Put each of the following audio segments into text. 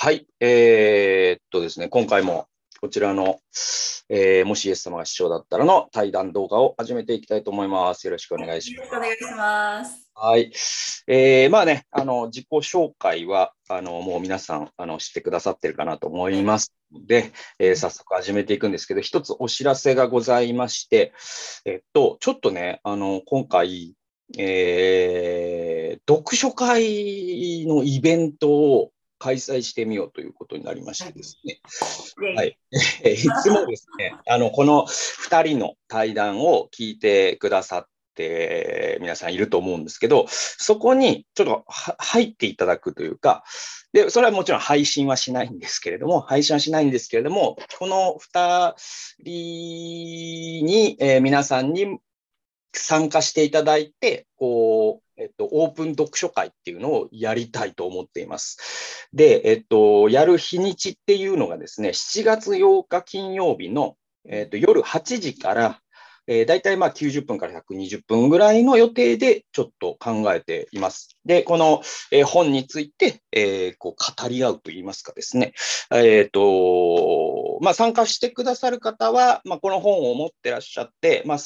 はい。えー、っとですね、今回もこちらの、えー、もしイエス様が師匠だったらの対談動画を始めていきたいと思います。よろしくお願いします。よろしくお願いします。はい。えー、まあね、あの、自己紹介は、あの、もう皆さん、あの、知ってくださってるかなと思いますので、えー、早速始めていくんですけど、一つお知らせがございまして、えっと、ちょっとね、あの、今回、えー、読書会のイベントを開催してみようということになりましてですね。はい。いつもですね、あの、この2人の対談を聞いてくださって皆さんいると思うんですけど、そこにちょっと入っていただくというか、で、それはもちろん配信はしないんですけれども、配信はしないんですけれども、この2人に、えー、皆さんに参加していただいて、こう、えっと、オープン読書会っていうのをやりたいと思っています。で、えっと、やる日にちっていうのがですね、7月8日金曜日の、えっと、夜8時から、えー、大体まあ90分から120分ぐらいの予定でちょっと考えています。で、この、えー、本について、えー、こう語り合うといいますかですね、えっ、と、まあ、参加してくださる方は、まあ、この本を持ってらっしゃって、まあ、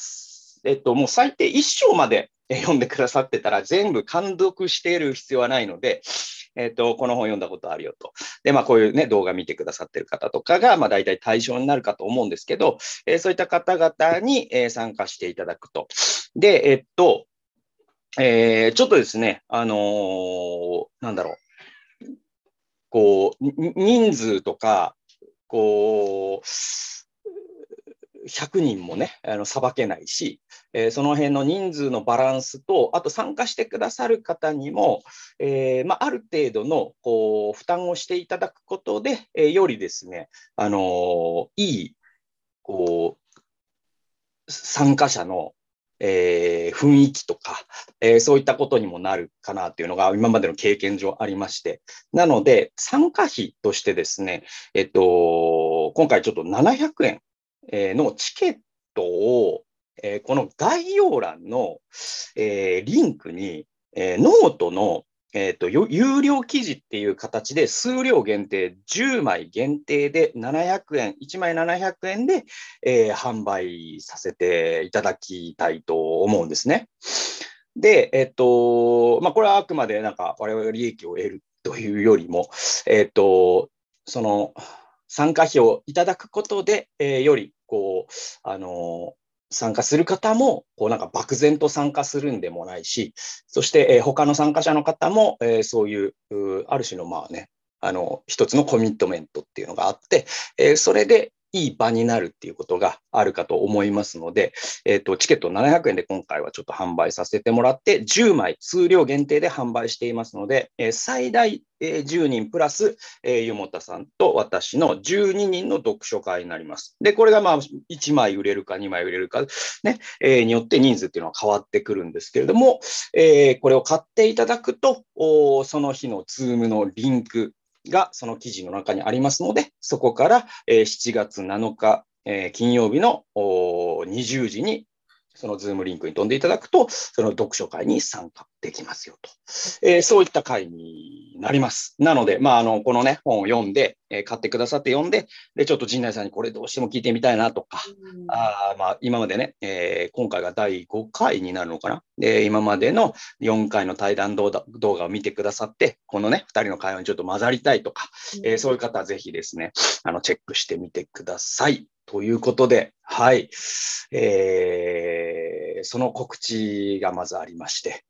えっと、もう最低1章まで読んでくださってたら全部監読している必要はないので、えっ、と、この本読んだことあるよと。で、まあ、こういうね、動画見てくださってる方とかが、まあ、大体対象になるかと思うんですけど、えー、そういった方々に、えー、参加していただくと。で、えっと、え、ちょっとですね、あの、なんだろう。こう、人数とか、こう、100人もね、あの、さばけないし、えー、その辺の人数のバランスと、あと参加してくださる方にも、えー、まあ、ある程度の、こう、負担をしていただくことで、えー、よりですね、あのいい、こう、参加者の、えー、雰囲気とか、えー、そういったことにもなるかなっていうのが今までの経験上ありまして。なので、参加費としてですね、えっと、今回ちょっと700円のチケットを、えこの概要欄の、えリンクに、えノートの、えーと、有料記事っていう形で数量限定、10枚限定で700円、1枚700円で、えー、販売させていただきたいと思うんですね。で、えっ、と、まあ、これはあくまでなんか我々が利益を得るというよりも、えっ、と、その、参加費をいただくことで、えー、より、こう、あの、参加する方も、こうなんか漠然と参加するんでもないし、そして、えー、他の参加者の方も、えー、そういう、うある種のまあね、あの、一つのコミットメントっていうのがあって、えー、それで、いい場になるっていうことがあるかと思いますので、えっ、と、チケット700円で今回はちょっと販売させてもらって、10枚数量限定で販売していますので、え、最大、え、10人プラス、えー、湯本さんと私の12人の読書会になります。で、これがまあ、1枚売れるか2枚売れるか、ね、え、によって人数っていうのは変わってくるんですけれども、え、これを買っていただくと、その日のズームのリンク、がその記事の中にありますので、そこから、え7月7日、え金曜日の20時にそのズームリンクに飛んでいただくと、その読書会に参加できますよと。えー、そういった会になります。なので、まあ、あの、このね、本を読んで、えー、買ってくださって読んで、で、ちょっと陣内さんにこれどうしても聞いてみたいなとか、あまあ、今までね、えー、今回が第5回になるのかな。で、今までの4回の対談動画を見てくださって、このね、2人の会話にちょっと混ざりたいとか、えー、そういう方はぜひですね、あの、チェックしてみてください。ということで、はい。えー、その告知がまずありまして。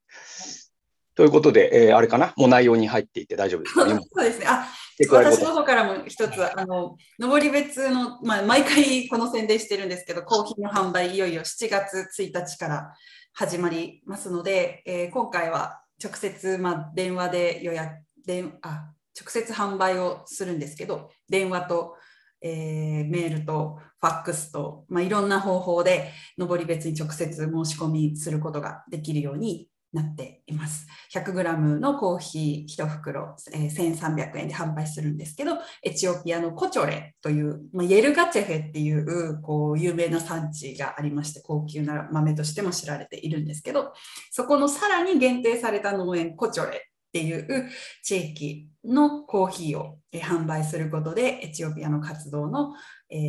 ということで、えー、あれかな？もう内容に入っていて大丈夫ですか？ね そうですね。あ私の方からも一つ、あの、登別の、まあ、毎回この宣伝してるんですけど、コーヒーの販売いよいよ7月1日から始まりますので、えー、今回は直接、まあ、電話で予約、電あ直接販売をするんですけど、電話とえー、メールとファックスと、まあ、いろんな方法で登別に直接申し込みすることができるようになっています。100g のコーヒー1袋、えー、1300円で販売するんですけど、エチオピアのコチョレという、まあ、イェルガチェフェっていうこう有名な産地がありまして、高級な豆としても知られているんですけど、そこのさらに限定された農園コチョレっていう地域のコーヒーを販売することでエチオピアの活動の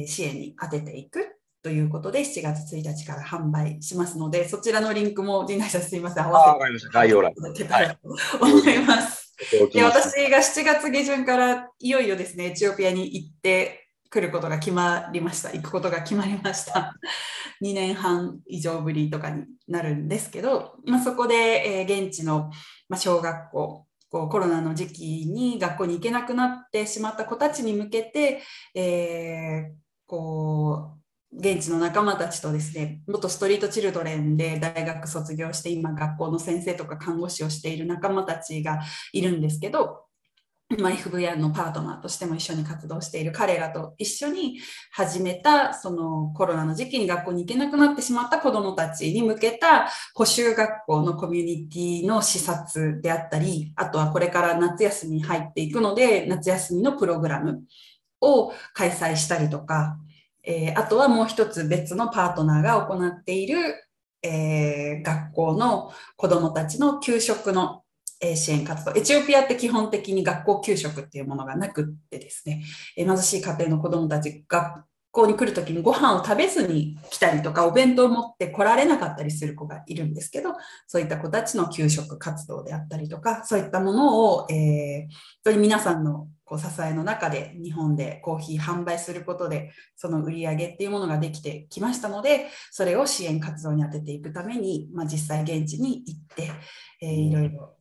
支援に当てていくということで7月1日から販売しますのでそちらのリンクも陣内さんすみません合わせて概要欄。いたらと思います。で私が7月下旬からいよいよですねエチオピアに行って来ることが決まりました。行くことが決まりました。2年半以上ぶりとかになるんですけど、まあ、そこで、えー、現地の、まあ、小学校こうコロナの時期に学校に行けなくなってしまった子たちに向けて、えー、こう現地の仲間たちとですね元ストリートチルドレンで大学卒業して今学校の先生とか看護師をしている仲間たちがいるんですけどまあ、FVR のパートナーとしても一緒に活動している彼らと一緒に始めたそのコロナの時期に学校に行けなくなってしまった子どもたちに向けた補修学校のコミュニティの視察であったりあとはこれから夏休みに入っていくので夏休みのプログラムを開催したりとか、えー、あとはもう一つ別のパートナーが行っている、えー、学校の子どもたちの給食の支援活動。エチオピアって基本的に学校給食っていうものがなくってですね、貧しい家庭の子どもたち、学校に来るときにご飯を食べずに来たりとか、お弁当を持って来られなかったりする子がいるんですけど、そういった子たちの給食活動であったりとか、そういったものを、えー、皆さんのこう支えの中で日本でコーヒー販売することでその売り上げっていうものができてきましたのでそれを支援活動に充てていくために、まあ、実際現地に行って、えー、いろいろ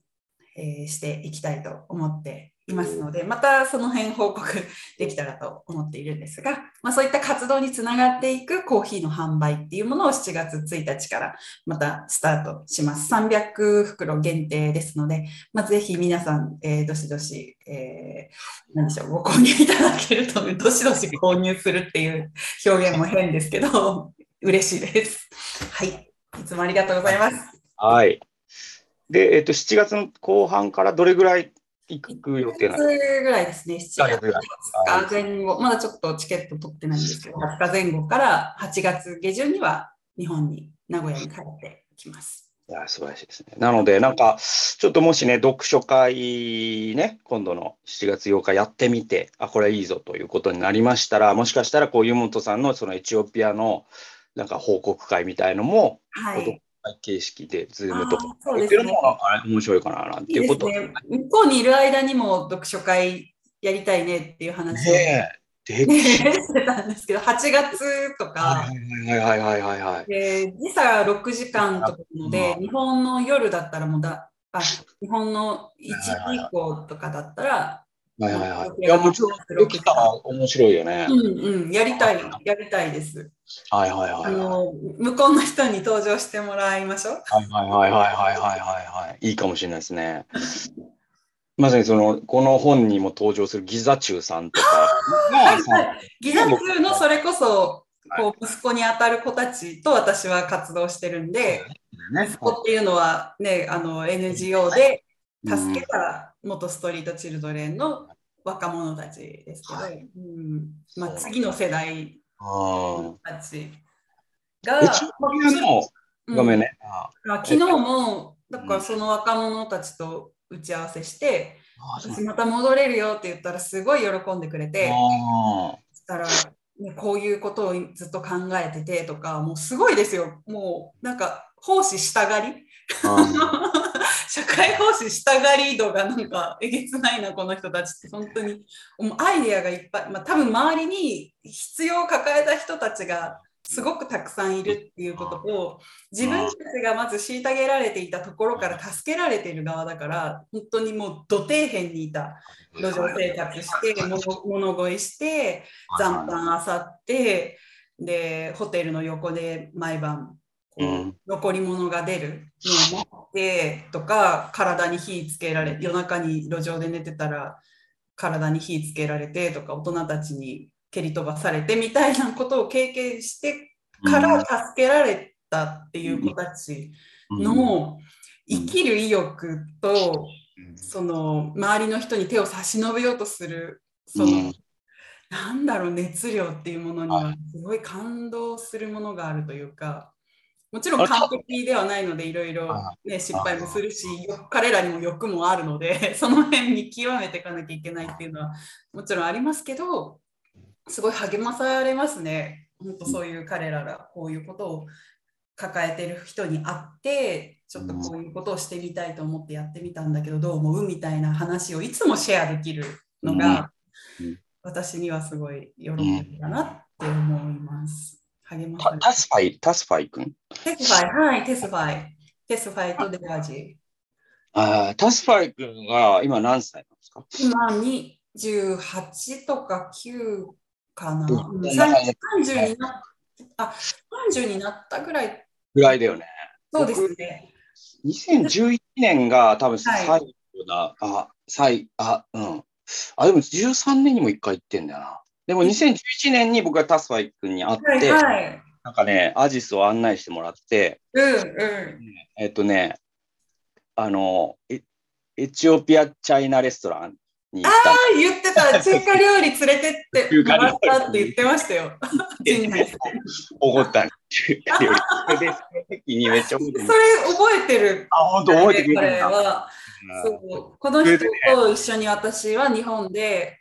えー、していきたいと思っていますので、またその辺報告 できたらと思っているんですが、まあ、そういった活動につながっていくコーヒーの販売っていうものを7月1日からまたスタートします。300袋限定ですので、まあ、ぜひ皆さん、えー、どしどし、えー、何でしょう、ご購入いただけると、どしどし購入するっていう表現も変ですけど、嬉しいです。はい。いつもありがとうございます。はい。で、えっ、ー、と、7月の後半からどれぐらい行く予定なの ?7 月ぐらいですね。7月20日前後、まだちょっとチケット取ってないんですけど、20日前後から8月下旬には日本に、名古屋に帰ってきます。いや、素晴らしいですね。なので、なんか、ちょっともしね、読書会ね、今度の7月8日やってみて、あ、これいいぞということになりましたら、もしかしたら、こう、湯本さんのそのエチオピアの、なんか報告会みたいのも、はい、形式で、ズームとか、そうですね、面白いかななんていうこと、ね、向こうにいる間にも読書会やりたいねっていう話を、ねでしてたんですけど、8月とか、はいはいはいはいはい。で時差6時間とかので、日本の夜だったらもうだ、あ日本の1時以降とかだったら、はいはいはい。いや、もちろん、できたら面白いよね。うんうん、やりたい、やりたいです。はいはいはい、はい、あの。向こうの人に登場してもらいましょう。はいはいはいはいはいはいはい。いいかもしれないですね。まさにその、この本にも登場するギザチュウさんとか。ギザチュウのそれこそ、こう息子に当たる子たちと私は活動してるんで、息子っていうのはね、あの NGO で助けた元ストリートチルドレンの若者たちですけど、はい、うん。まあ、次の世代たちが、ごめんね、うん、昨日もだからその若者たちと打ち合わせして、私また戻れるよって言ったらすごい喜んでくれて、そしたら、ね、こういうことをずっと考えててとか、もうすごいですよ。もうなんか奉仕したがり。社会奉仕したがり度がなんかえげつないなこの人たちって本当に。もうアイデアがいっぱい、まあ、多分周りに必要を抱えた人たちがすごくたくさんいるっていうことと自分たちがまず虐げられていたところから助けられている側だから本当にもう土底辺にいた。路上生活して物乞いして残飯あさってでホテルの横で毎晩こう残り物が出るのを持ってとか体に火つけられ夜中に路上で寝てたら体に火つけられてとか大人たちに蹴り飛ばされてみたいなことを経験してから助けられたっていう子たちの生きる意欲とその周りの人に手を差し伸べようとするそのなんだろう熱量っていうものにはすごい感動するものがあるというかもちろん完璧ではないので、いろいろ、ね、失敗もするし、彼らにも欲もあるので、その辺見極めていかなきゃいけないっていうのはもちろんありますけど、すごい励まされますね。本当そういう彼らがこういうことを抱えてる人に会ってちょっとこういうことをしてみたいと思ってやってみたんだけどどう思う？みたいな話をいつもシェアできるのが、私にはすごい喜びだなって思います。励まさタスファイ、タスファイ君？テスファイ、はい、テスファイ。テスファイとデラジ。あタスファイ君が今何歳なんですか？今に18とか9かな。30になあ30になったぐらい。ぐらいだよね。そうですね。2011年が多分最後だ。はい、あ、最、あ、うん。あ、でも13年にも1回行ってんだよな。でも2011年に僕がタスファイ君に会って、はいはい、なんかね、アジスを案内してもらって、うんうん、えっとね、あのエ、エチオピアチャイナレストランに行った。ああ、言ってた。中華料理連れてってもらったって言ってましたよ。怒った中華料理。で、その時にめっちゃ覚えてる。それ覚えてる。あ、本当覚えてくれるは。そうこの人と一緒に私は日本で、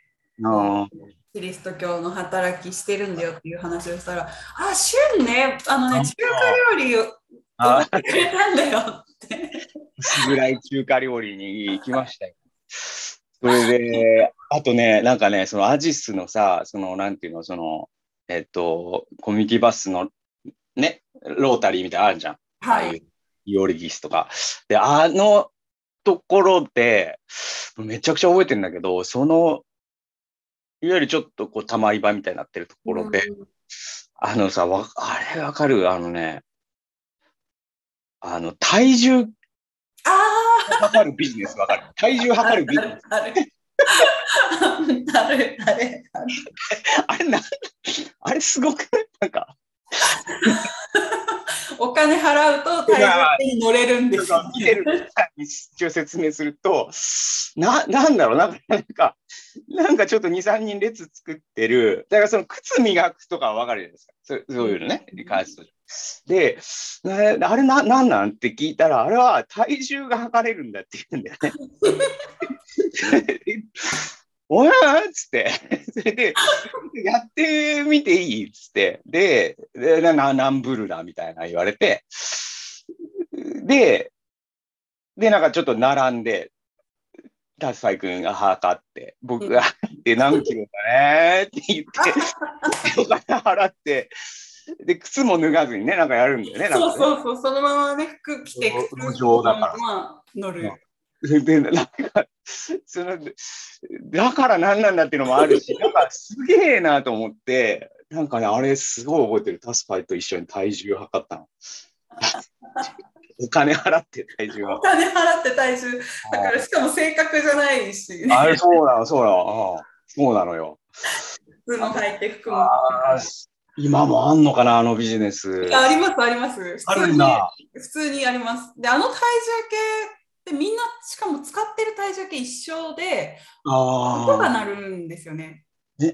キリスト教の働きしてるんだよっていう話をしたら、あ、旬ね、あのね、中華料理を覚えてくれたんだよって。薄暗い中華料理に行きましたよ。それで、あとね、なんかね、そのアジスのさ、その、なんていうの、その、えっと、コミュニティバスのね、ロータリーみたいなのあるじゃん。はい。ああいうイオリギスとか。で、あのところで、めちゃくちゃ覚えてるんだけど、そのいわゆるちょっとこう、たまり場みたいになってるところで、うん、あのさ、わあれわかる？あのね、あの、体重、測るビジネスわかる？体重測るビジネス。あれ、あれ、あれ、な、あれすごくなんかお金払うと体重に乗れるんですよ、ね。見てる一応説明すると、な、なんだろう？な、なんか、なんかちょっと2、3人列作ってる、だからその靴磨くとかはわかるじゃないですか。そうそういうのね、理解する。で、あれな、なんなん？って聞いたら、あれは体重が測れるんだって言うんだよね。おやっつって、それで、やってみていい？っつって、で、でなナンブルだみたいな言われて、で、で、なんかちょっと並んで、タスファイ君が測って、僕が、で、何キロだね？って言って、お金払って、で、靴も脱がずにね、なんかやるんだよね。そうそうそう、そのままね、服着て、靴上だから。まあ、乗る。で、なんか、その、だから何なんだっていうのもあるし、なんかすげえなと思って、なんかね、あれすごい覚えてる。タスパイと一緒に体重を測ったの。お金払って体重は。お金払って体重。だからしかも正確じゃないし、ね。あれそうなの、そうなの。そうなのよ。靴も履いて服も。今もあんのかな、あのビジネス。あります、あります。あるんだ。普通にあります。で、あの体重計でみんなしかも使ってる体重計一緒で音が鳴るんですよね。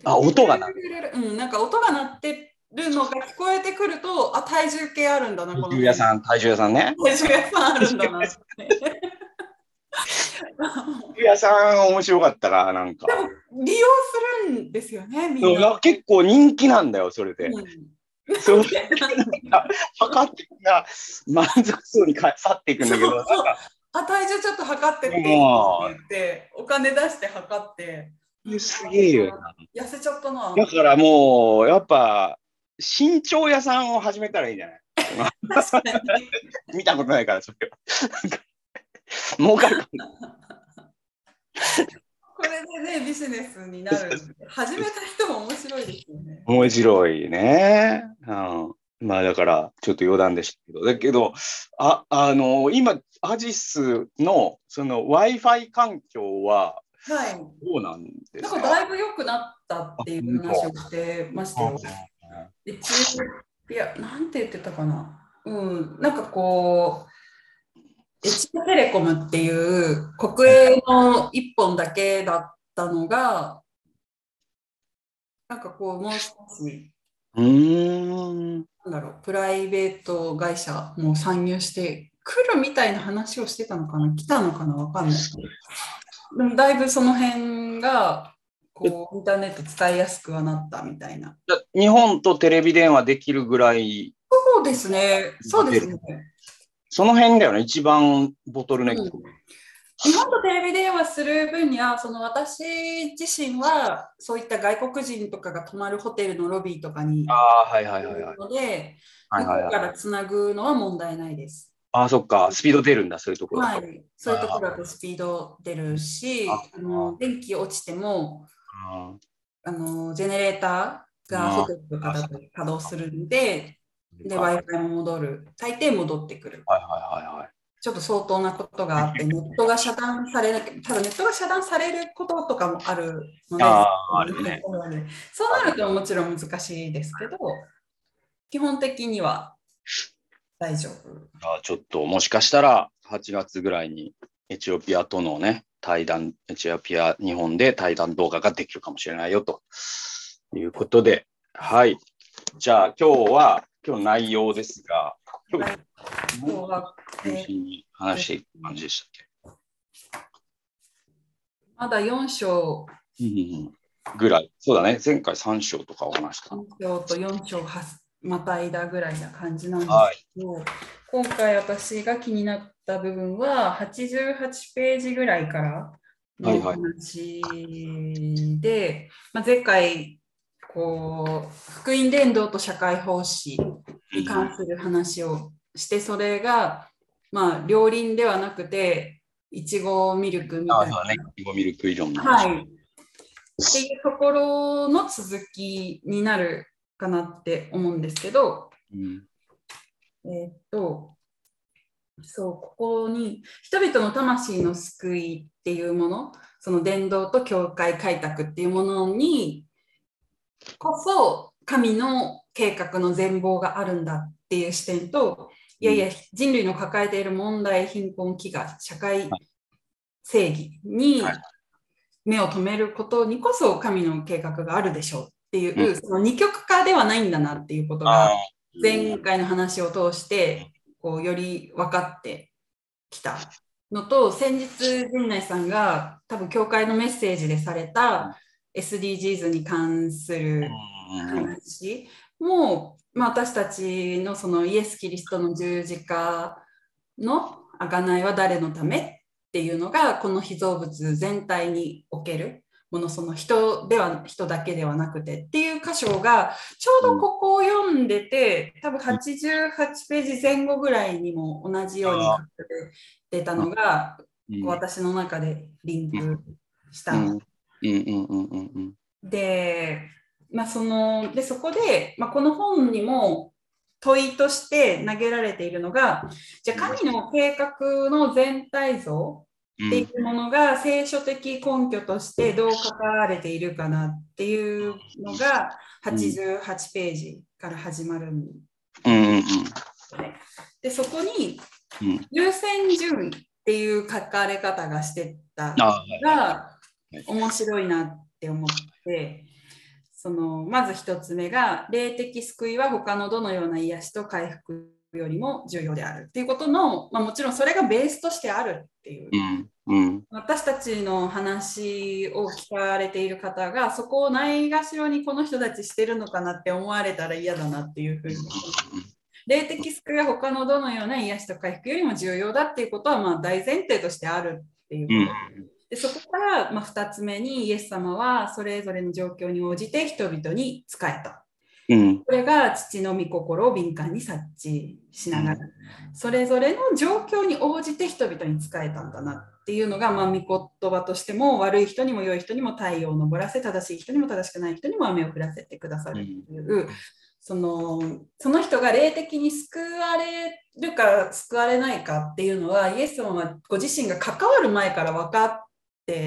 あ音が鳴る、うん、なんか音が鳴ってるのが聞こえてくるとあ体重計あるんだなこの体重屋さん体重屋さんね。体重屋さんあるんだな。体重屋さん面白かったななんか。利用するんですよねみんな。結構人気なんだよそれで。うんそう測ってが満足そうに去っていくんだけど、なんかあ体重ちょっと測ってって言ってお金出して測って。すげえよ痩せちゃったな。だからもうやっぱ身長屋さんを始めたらいいんじゃない？見たことないからそれは。儲かるかこれでねビジネスになる始めた人も面白いですよね。面白いね。うんまあだから、ちょっと余談でしたけど、だけど、あ、あの、今、アジスのその Wi-Fi 環境は、はい。どうなんですか、なんかだいぶ良くなったっていう話をしてましたよ。でいや、なんて言ってたかな。うん、なんかこう、エチテレコムっていう国営の1本だけだったのが、なんかこう、もう少しうんなんだろうプライベート会社も参入して来るみたいな話をしてたのかな来たのかなわかんない。でもだいぶその辺がこうインターネット伝えやすくはなったみたいな。日本とテレビ電話できるぐらい。そうですね。そうですね。その辺だよね、一番ボトルネック。うん日本とテレビ電話する分には、その私自身は、そういった外国人とかが泊まるホテルのロビーとかにあいはいはいはい、ので、向こうからつなぐのは問題ないです。ああ、そっか、スピード出るんだ、そういうところ。はい、そういうところだとスピード出るし、あの電気落ちても、あのジェネレーターがホテルとかだと稼働するんで、で、Wi-Fi も戻る。大抵戻ってくる。はいはいはいはい。ちょっと相当なことがあって、ネットが遮断されなただネットが遮断されることとかもあるので、あるね、そうなるともちろん難しいですけど、基本的には大丈夫。あちょっともしかしたら8月ぐらいにエチオピアとのね、対談、エチオピア、日本で対談動画ができるかもしれないよということで、はい。じゃあ今日は、今日内容ですが、今日は中心に話していく感じでしたっけ？まだ4章ぐらい。そうだね。前回3章とかお話した。3章と4章はまた間ぐらいな感じなんですけど、はい、今回私が気になった部分は88ページぐらいからの話で、はいはい、まあ、前回こう福音伝道と社会奉仕に関する話をして、それが、まあ、両輪ではなくて、いちごミルクみたいな。ね、いちごミルク以上の。はい。っていうところの続きになるかなって思うんですけど、うん、えー、っと、そう、ここに人々の魂の救いっていうもの、その伝道と教会開拓っていうものにこそ神の計画の全貌があるんだっていう視点と、いやいや、人類の抱えている問題、貧困、飢餓、社会正義に目を留めることにこそ神の計画があるでしょうっていう、その二極化ではないんだなっていうことが、前回の話を通して、こうより分かってきた。のと、先日、陣内さんが多分教会のメッセージでされた SDGs に関する話も、まあ、私たちのそのイエス・キリストの十字架の贖いは誰のためっていうのがこの被造物全体におけるものその人では人だけではなくてっていう箇所がちょうどここを読んでて多分88ページ前後ぐらいにも同じように書かれてたのが私の中でリンクした。でまあ、そのでそこで、まあ、この本にも問いとして投げられているのがじゃあ神の計画の全体像っていうものが聖書的根拠としてどう書かれているかなっていうのが88ページから始まるんででそこに優先順位っていう書かれ方がしてたのが面白いなって思ってそのまず1つ目が霊的救いは他のどのような癒しと回復よりも重要であるっていうことの、まあ、もちろんそれがベースとしてあるっていう、うんうん、私たちの話を聞かれている方がそこをないがしろにこの人たちしてるのかなって思われたら嫌だなっていうふうに霊的救いは他のどのような癒しと回復よりも重要だっていうことはまあ大前提としてあるっていうこと。うんでそこから、まあ、2つ目にイエス様はそれぞれの状況に応じて人々に仕えた。うん、これが父の御心を敏感に察知しながら、それぞれの状況に応じて人々に仕えたんだなっていうのが、まあ、御言葉としても悪い人にも良い人にも太陽を昇らせ正しい人にも正しくない人にも雨を降らせてくださるという、うん、そのその人が霊的に救われるか救われないかっていうのはイエス様はご自身が関わる前から分かって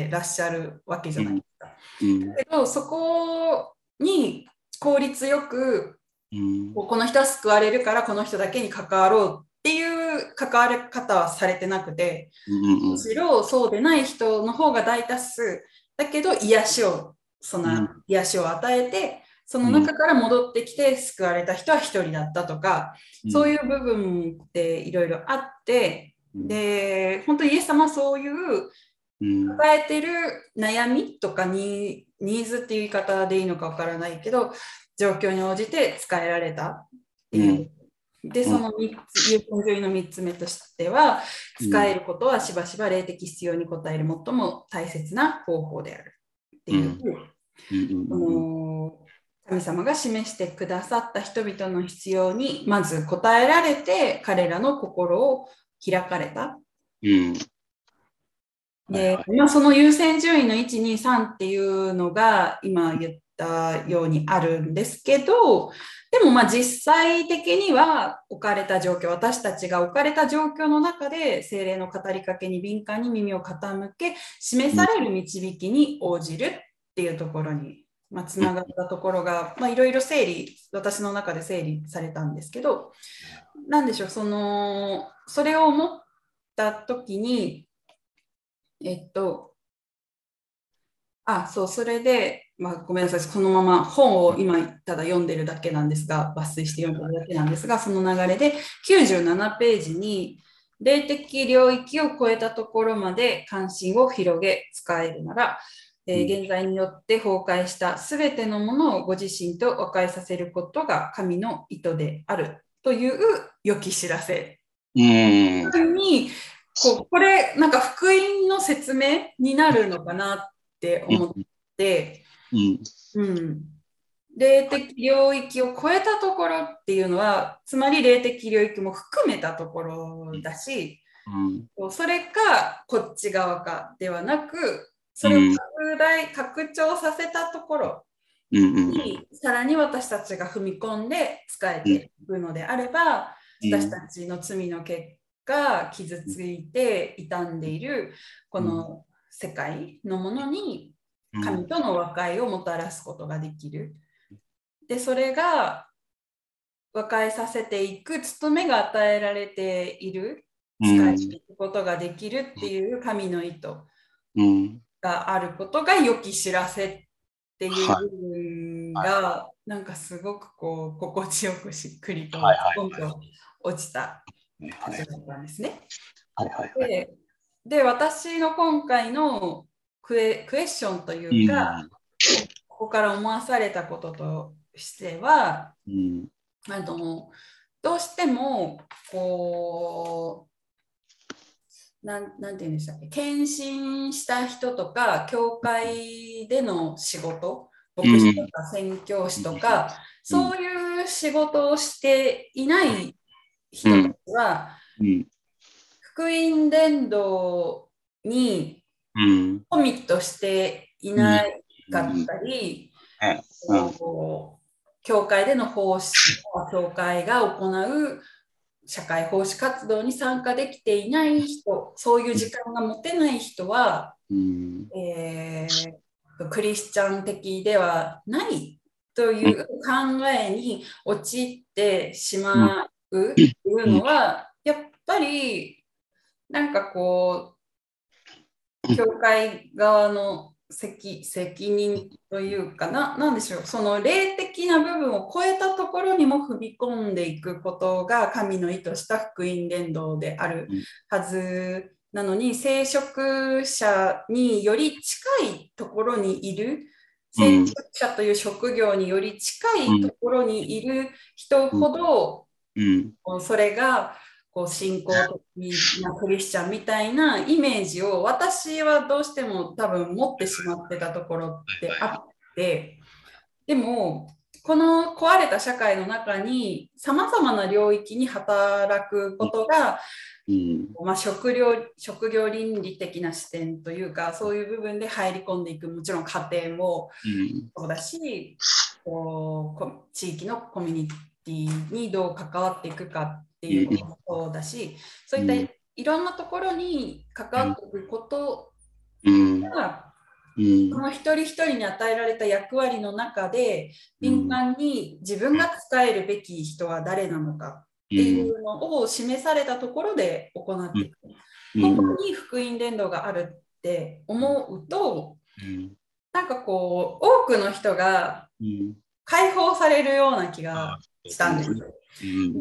らっしゃるわけじゃないですか。うん、だけどそこに効率よく、うん、この人は救われるからこの人だけに関わろうっていう関わり方はされてなくて、むしろそうでない人の方が大多数だけど癒しをその癒しを与えてその中から戻ってきて救われた人は1人だったとか、そういう部分っていろいろあって、で本当にイエス様はそういう抱えてる悩みとかにニーズっていう言い方でいいのかわからないけど状況に応じて使えられた。う。うん、でその3つ優先順位の3つ目としては使えることはしばしば霊的必要に応える最も大切な方法であるっていう、神様が示してくださった人々の必要にまず応えられて彼らの心を開かれた。うんで、まあ、その優先順位の123っていうのが今言ったようにあるんですけどでもまあ実際的には置かれた状況私たちが置かれた状況の中で精霊の語りかけに敏感に耳を傾け示される導きに応じるっていうところにまあ、つながったところがいろいろ整理私の中で整理されたんですけど何でしょうそのそれを思った時にえっとあそうそれで、まあ、ごめんなさい。このまま本を今ただ読んでるだけなんですが抜粋して読んでるだけなんですがその流れで97ページに霊的領域を超えたところまで関心を広げ使えるならえー、現在によって崩壊したすべてのものをご自身と和解させることが神の意図であるという良き知らせ。にこうこれなんか福音の説明になるのかなって思って、うん、霊的領域を超えたところっていうのはつまり霊的領域も含めたところだし、うん、それかこっち側かではなくそれを拡大、うん、拡張させたところに、さらに私たちが踏み込んで使えていくのであれば、私たちの罪の結果傷ついて傷んでいるこの世界のものに神との和解をもたらすことができる。でそれが和解させていく務めが与えられている使えていくことができるっていう神の意図。があることが良き知らせっていう部分が、なんかすごくこう心地よくしっくりとポンと落ちた感じだったんですね。でで私の今回のクエクエスチョンというか、うん、ここから思わされたこととしては、うん、あのどうしてもこうなんなんて言うんでしたっけ献身した人とか教会での仕事牧師とか宣教師とか、うん、そういう仕事をしていない人たちは、うん、福音伝道にコミットしていなかったり、教会での奉仕教会が行う社会奉仕活動に参加できていない人そういう時間が持てない人は、うん、えー、クリスチャン的ではないという考えに陥ってしまうというのは、やっぱりなんかこう教会側の責責任というかな、なんでしょう、その霊的な部分を超えたところにも踏み込んでいくことが神の意図した福音伝道であるはずなのに、聖職者により近いところにいる、聖職者という職業により近いところにいる人ほど、それがこう信仰的なクリスチャンみたいなイメージを私はどうしても多分持ってしまってたところってあって。でもこの壊れた社会の中にさまざまな領域に働くことが、うん、まあ、職業職業倫理的な視点というかそういう部分で入り込んでいくもちろん家庭もそうだし、うん、こう地域のコミュニティにどう関わっていくかっていうこともそうだし、そういったいろんなところに関わっていくことが、その一人一人に与えられた役割の中で敏感に自分が使えるべき人は誰なのかっていうのを示されたところで行っていく。本当に福音伝道があるって思うと、なんかこう多くの人が解放されるような気がしたんです。よ。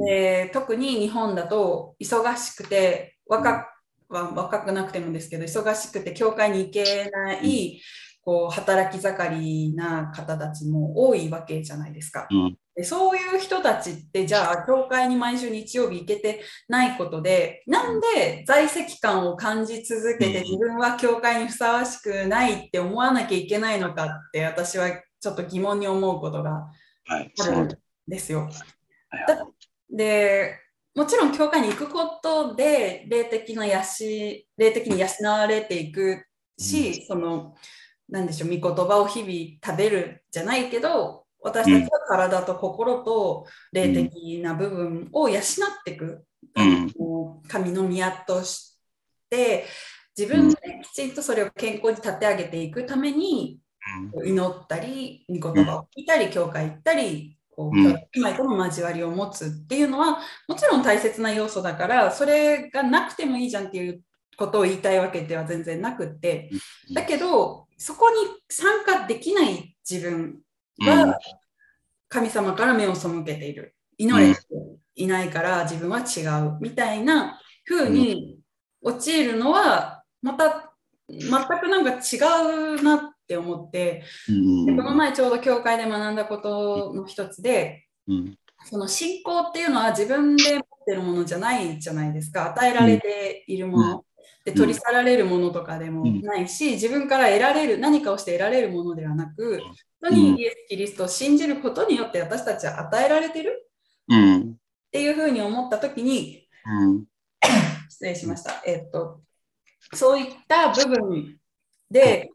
で特に日本だと忙しくて若は若くなくてもですけど忙しくて教会に行けない、こう働き盛りな方たちも多いわけじゃないですか。でそういう人たちってじゃあ教会に毎週日曜日行けてないことでなんで在籍感を感じ続けて自分は教会にふさわしくないって思わなきゃいけないのかって私はちょっと疑問に思うことがあるんですよ。でもちろん教会に行くことで霊的なやし霊的に養われていくし、その何でしょう御言葉を日々食べるじゃないけど私たちは体と心と霊的な部分を養っていく、うん、神の宮として自分できちんとそれを健康に立て上げていくために祈ったり御言葉を聞いたり教会行ったりこうとの交わりを持つっていうのはもちろん大切な要素だからそれがなくてもいいじゃんっていうことを言いたいわけでは全然なくって。だけどそこに参加できない自分は神様から目を背けている。祈れていないから自分は違うみたいな風に陥るのはまた全くなんか違うなって思って、でこの前ちょうど教会で学んだことの一つで、その信仰っていうのは自分で持ってるものじゃないじゃないですか。与えられているもの、で取り去られるものとかでもないし、自分から得られる何かをして得られるものではなく本当にイエス・キリストを信じることによって私たちは与えられてる、っていうふうに思った時に、失礼しました、えっとそういった部分で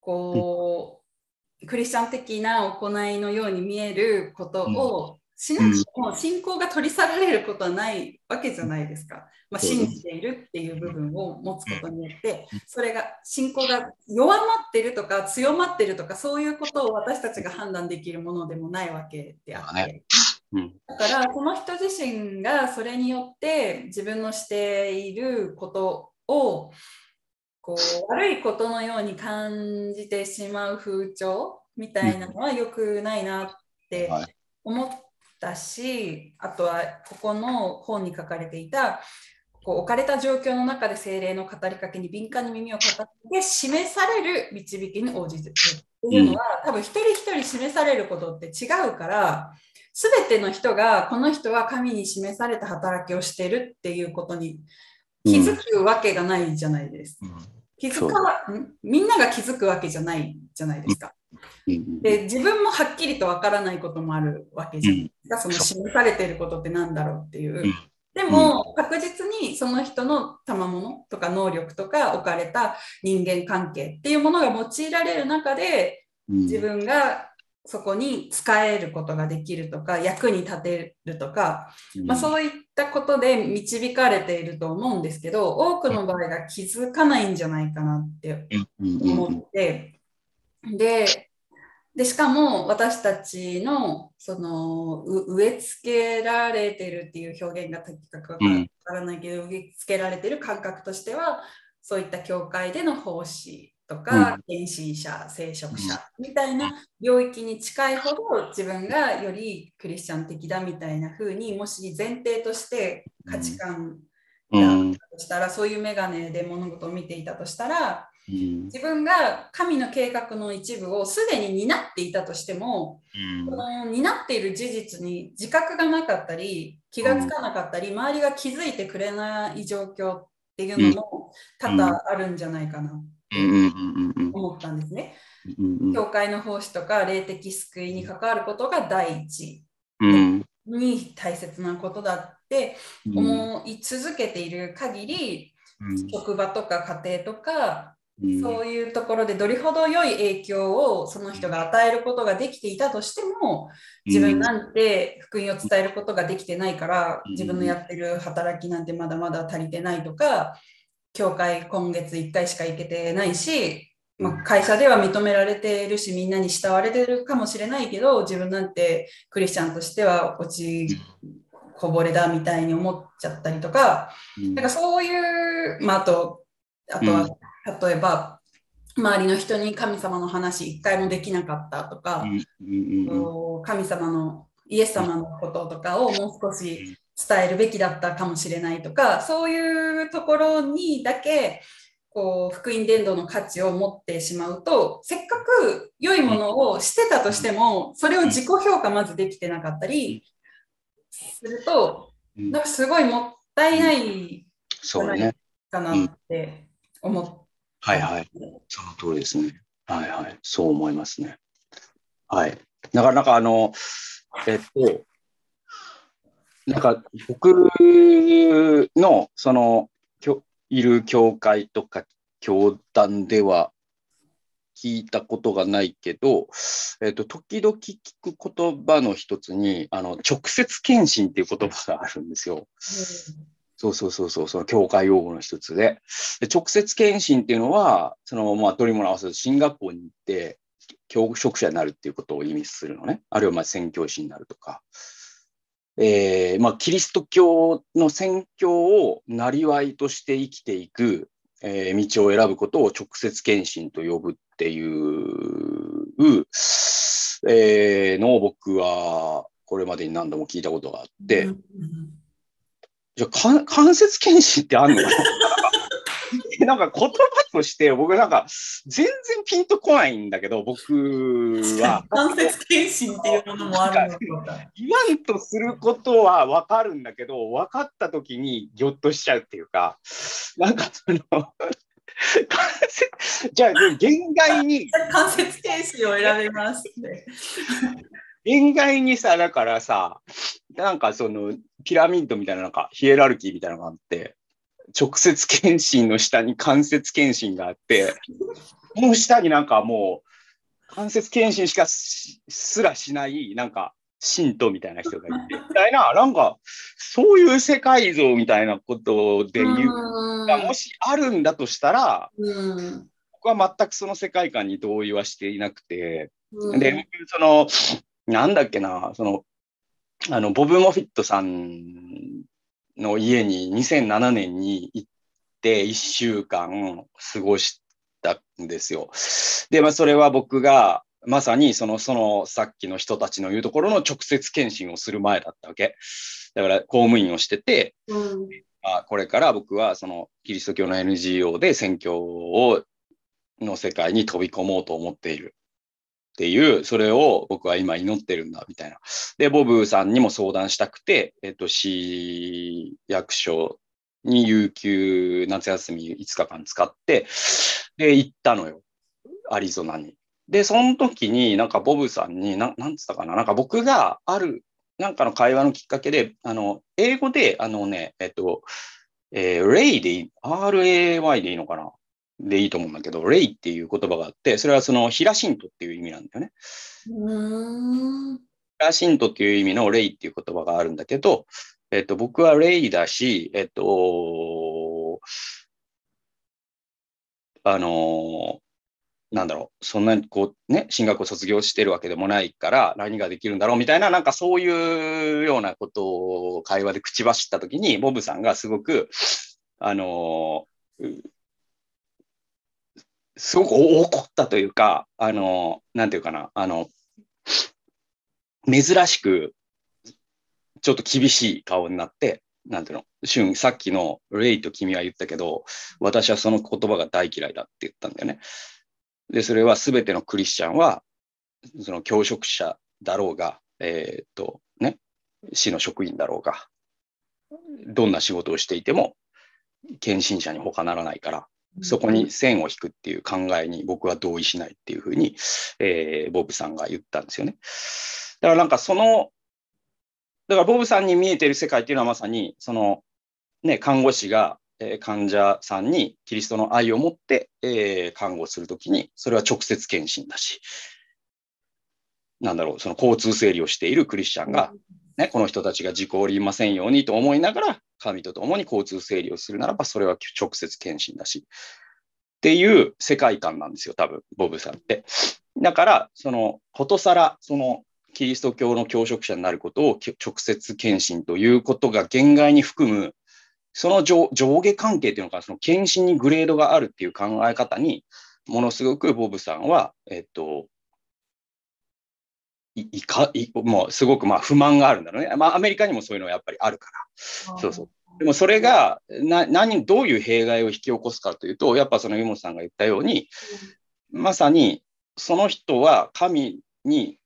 こうクリスチャン的な行いのように見えることをしなくても信仰が取り去られることはないわけじゃないですか。まあ、信じているっていう部分を持つことによってそれが信仰が弱まってるとか強まってるとかそういうことを私たちが判断できるものでもないわけであって。だからその人自身がそれによって自分のしていることをこう悪いことのように感じてしまう風潮みたいなのは良くないなって思ったし、あとはここの本に書かれていたこう置かれた状況の中で精霊の語りかけに敏感に耳を傾けて示される導きに応じてるっていうのは、多分一人一人示されることって違うから全ての人がこの人は神に示された働きをしてるっていうことに気づくわけがないじゃないです。うん、気づかみんなが気づくわけじゃないじゃないですか。で自分もはっきりとわからないこともあるわけじゃないですか。その示されていることって何だろうっていう。でも確実にその人の賜物とか能力とか置かれた人間関係っていうものが用いられる中で自分がそこに使えることができるとか役に立てるとか、まあ、そういったことで導かれていると思うんですけど多くの場合が気づかないんじゃないかなって思って。ででしかも私たちのその植え付けられてるっていう表現が的確かわからないけど、植え付けられてる感覚としてはそういった教会での奉仕とか、献身者聖職者みたいな領域に近いほど自分がよりクリスチャン的だみたいな風にもし前提として価値観がとしたら、そういう眼鏡で物事を見ていたとしたら、自分が神の計画の一部をすでに担っていたとしても、この担っている事実に自覚がなかったり気がつかなかったり、周りが気づいてくれない状況っていうのも多々あるんじゃないかな。思ったんですね。教会の奉仕とか霊的救いに関わることが第一。に大切なことだって思い続けている限り、職場とか家庭とかそういうところでどれほど良い影響をその人が与えることができていたとしても自分なんて福音を伝えることができてないから自分のやってる働きなんてまだまだ足りてないとか教会今月1回しか行けてないし、まあ、会社では認められてるしみんなに慕われてるかもしれないけど自分なんてクリスチャンとしては落ちこぼれだみたいに思っちゃったりとか、うん、なんかそういう、まあ、あとあとは、例えば周りの人に神様の話一回もできなかったとか、神様のイエス様のこととかをもう少し伝えるべきだったかもしれないとかそういうところにだけこう福音伝道の価値を持ってしまうとせっかく良いものをしてたとしてもそれを自己評価まずできてなかったりするとなんかすごいもったいないかなって思って。はいはい。その通りですね。はいはい。そう思いますね。はい。なかなかあの、えっと、なんか僕のそのいる教会とか教団では聞いたことがないけど、えっと、時々聞く言葉の一つにあの直接献身っていう言葉があるんですよ。うんそうそうそうそう、その教会用語の一つで。で直接献身っていうのは、その、まあ、取り物合わせる進学校に行って、教職者になるっていうことを意味するのね。あるいは、まあ、宣教師になるとか。えー、まあ、キリスト教の宣教をなりわいとして生きていく、えー、道を選ぶことを直接献身と呼ぶっていう、えー、のを僕はこれまでに何度も聞いたことがあって、うんじゃあ、間接検診ってあんのかな？なんか言葉として僕なんか全然ピンとこないんだけど僕は。間接検診っていうものもあるのか言わんとすることは分かるんだけど分かった時にぎょっとしちゃうっていうかなんかその じゃあ限界に。間接検診を選べますね限界にさだからさなんかそのピラミッドみたいななんかヒエラルキーみたいなのがあって、直接検診の下に関節検診があって、この下になんかもう関節検診しかすらしないなんか信徒みたいな人がいて、みたいな、なんかそういう世界像みたいなことで言うがもしあるんだとしたら、僕は全くその世界観に同意はしていなくて、で、その、なんだっけな、その、あの、ボブ・モフィットさんの家に2007年に行って1週間過ごしたんですよ。で、まあ、それは僕がまさにその、そのさっきの人たちの言うところの直接検診をする前だったわけ。だから公務員をしてて、うん、まあ、これから僕はそのキリスト教の NGO で宣教をの世界に飛び込もうと思っている。っていう、それを僕は今祈ってるんだ、みたいな。で、ボブさんにも相談したくて、えっと、市役所に有給夏休み5日間使って、で、行ったのよ。アリゾナに。で、その時になんかボブさんに、ななんつったかな、なんか僕がある、なんかの会話のきっかけで、あの、英語で、あのね、えっと、えー、レイでいい、RAY でいいのかな？でいいと思うんだけど、レイっていう言葉があって、それはそのヒラシントっていう意味なんだよね。ヒラシントっていう意味のレイっていう言葉があるんだけど、えっと、僕はレイだし、えっと、あの、なんだろう、そんなにこうね、進学を卒業してるわけでもないから何ができるんだろうみたいな、なんかそういうようなことを会話で口走った時に、ボブさんがすごく、あの、すごく怒ったというか、あの、なんていうかな、あの、珍しく、ちょっと厳しい顔になって、なんていうの、シュン、さっきのレイと君は言ったけど、私はその言葉が大嫌いだって言ったんだよね。で、それは全てのクリスチャンは、その教職者だろうが、えー、っと、ね、市の職員だろうが、どんな仕事をしていても、献身者に他ならないから、そこに線を引くっていう考えに僕は同意しないっていうふうに、えー、ボブさんが言ったんですよね。だからなんかその、だからボブさんに見えてる世界っていうのはまさに、その、ね、看護師が、えー、患者さんにキリストの愛を持って、えー、看護するときに、それは直接検診だし、なんだろう、その交通整理をしているクリスチャンが、ね、この人たちが事故をりませんようにと思いながら、神と共に交通整理をするならば、それは直接検診だし。っていう世界観なんですよ、多分、ボブさんって。だから、その、ことさら、その、キリスト教の教職者になることを直接検診ということが限界に含む、その上下関係っていうのか、その検診にグレードがあるっていう考え方に、ものすごくボブさんは、えっと、いいかいもうすごくまあ不満があるんだろうね。まあアメリカにもそういうのはやっぱりあるから。そうそう。でもそれがな何、どういう弊害を引き起こすかというと、やっぱその湯本さんが言ったように、まさにその人は神に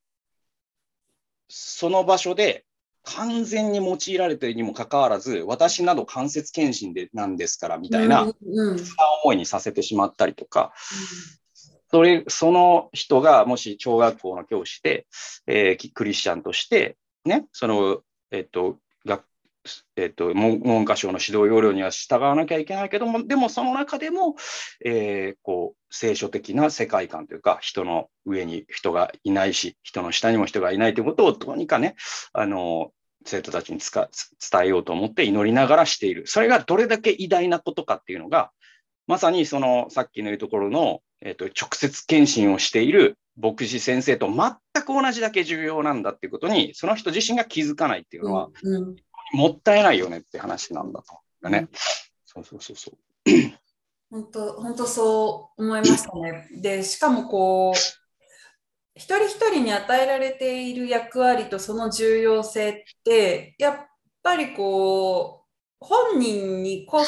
その場所で完全に用いられているにもかかわらず、私など間接検診でなんですからみたいな、思いにさせてしまったりとか、それその人がもし小学校の教師で、えー、クリスチャンとして、ね、その、えっと、学えっと、文科省の指導要領には従わなきゃいけないけども、でもその中でも、えー、こう聖書的な世界観というか、人の上に人がいないし、人の下にも人がいないということをどうにかね、あの生徒たちに伝えようと思って祈りながらしている。それがどれだけ偉大なことかっていうのが、まさにそのさっきの言うところの、えーと、直接検診をしている牧師先生と全く同じだけ重要なんだっていうことに、その人自身が気づかないっていうのは、うんうんもったいないよねって話なんだと。ね。そうそうそうそう。本当、本当そう思いましたね。で、しかもこう、一人一人に与えられている役割とその重要性って、やっぱりこう、本人にこ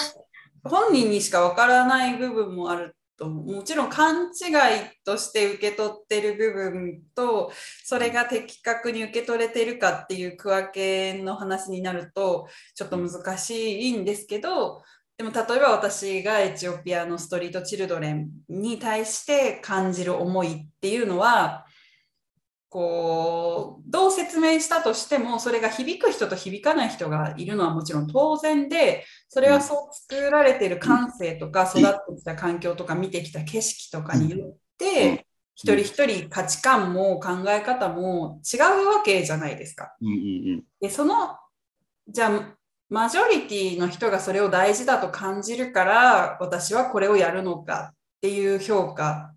本人にしかわからない部分もあるともちろん勘違いとして受け取ってる部分とそれが的確に受け取れてるかっていう区分けの話になるとちょっと難しいんですけどでも例えば私がエチオピアのストリートチルドレンに対して感じる思いっていうのはこうどう説明したとしてもそれが響く人と響かない人がいるのはもちろん当然でそれはそう作られている感性とか育ってきた環境とか見てきた景色とかによって一人一人価値観も考え方も違うわけじゃないですか。でそのじゃあマジョリティの人がそれを大事だと感じるから私はこれをやるのかっていう評価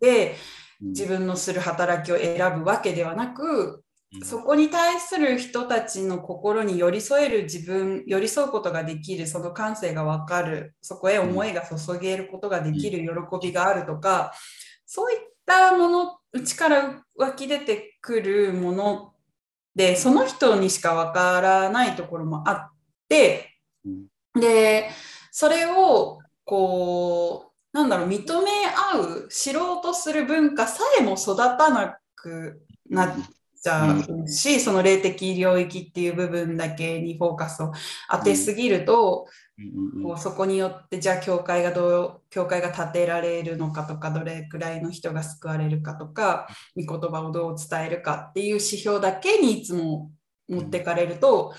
で、自分のする働きを選ぶわけではなく、そこに対する人たちの心に寄り添える自分、寄り添うことができる、その感性がわかる、そこへ思いが注げることができる喜びがあるとか、そういったもの、内から湧き出てくるもので、その人にしかわからないところもあって、で、それをこう、なんだろう、認め合う、知ろうとする文化さえも育たなくなっちゃうし、その霊的領域っていう部分だけにフォーカスを当てすぎると、こうそこによってじゃあ教会がどう教会が建てられるのかとかどれくらいの人が救われるかとか御言葉をどう伝えるかっていう指標だけにいつも持ってかれると、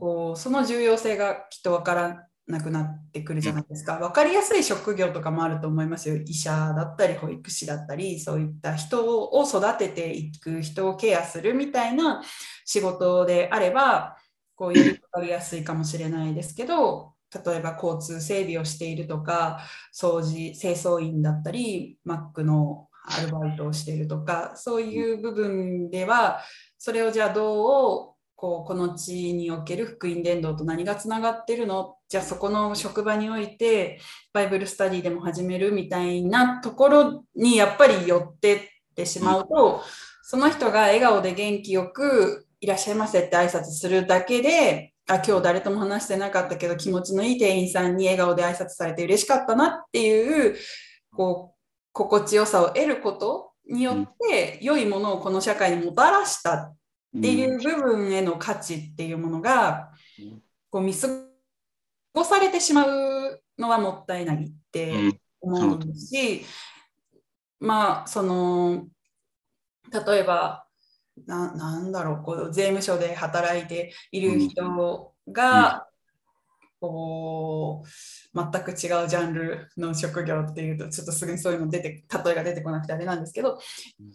こうその重要性がきっとわからなくなってくるじゃないですか。分かりやすい職業とかもあると思いますよ。医者だったり、保育士だったり、そういった人を育てていく、人をケアするみたいな仕事であれば、こうより分かりやすいかもしれないですけど、例えば交通整備をしているとか、掃除、清掃員だったり、マックのアルバイトをしているとか、そういう部分では、それをじゃあどうこうこの地における福音伝道と何がつながってるの？じゃあそこの職場においてバイブルスタディでも始めるみたいなところにやっぱり寄ってってしまうと、その人が笑顔で元気よくいらっしゃいませって挨拶するだけであ今日誰とも話してなかったけど気持ちのいい店員さんに笑顔で挨拶されて嬉しかったなっていうこう心地よさを得ることによって良いものをこの社会にもたらしたっていう部分への価値っていうものがこう見過ごされてしまうのはもったいないって思うし、まあその例えばななんだろうこう税務署で働いている人が、こう全く違うジャンルの職業っていうとちょっとすぐにそういうの出て例えが出てこなくてあれなんですけど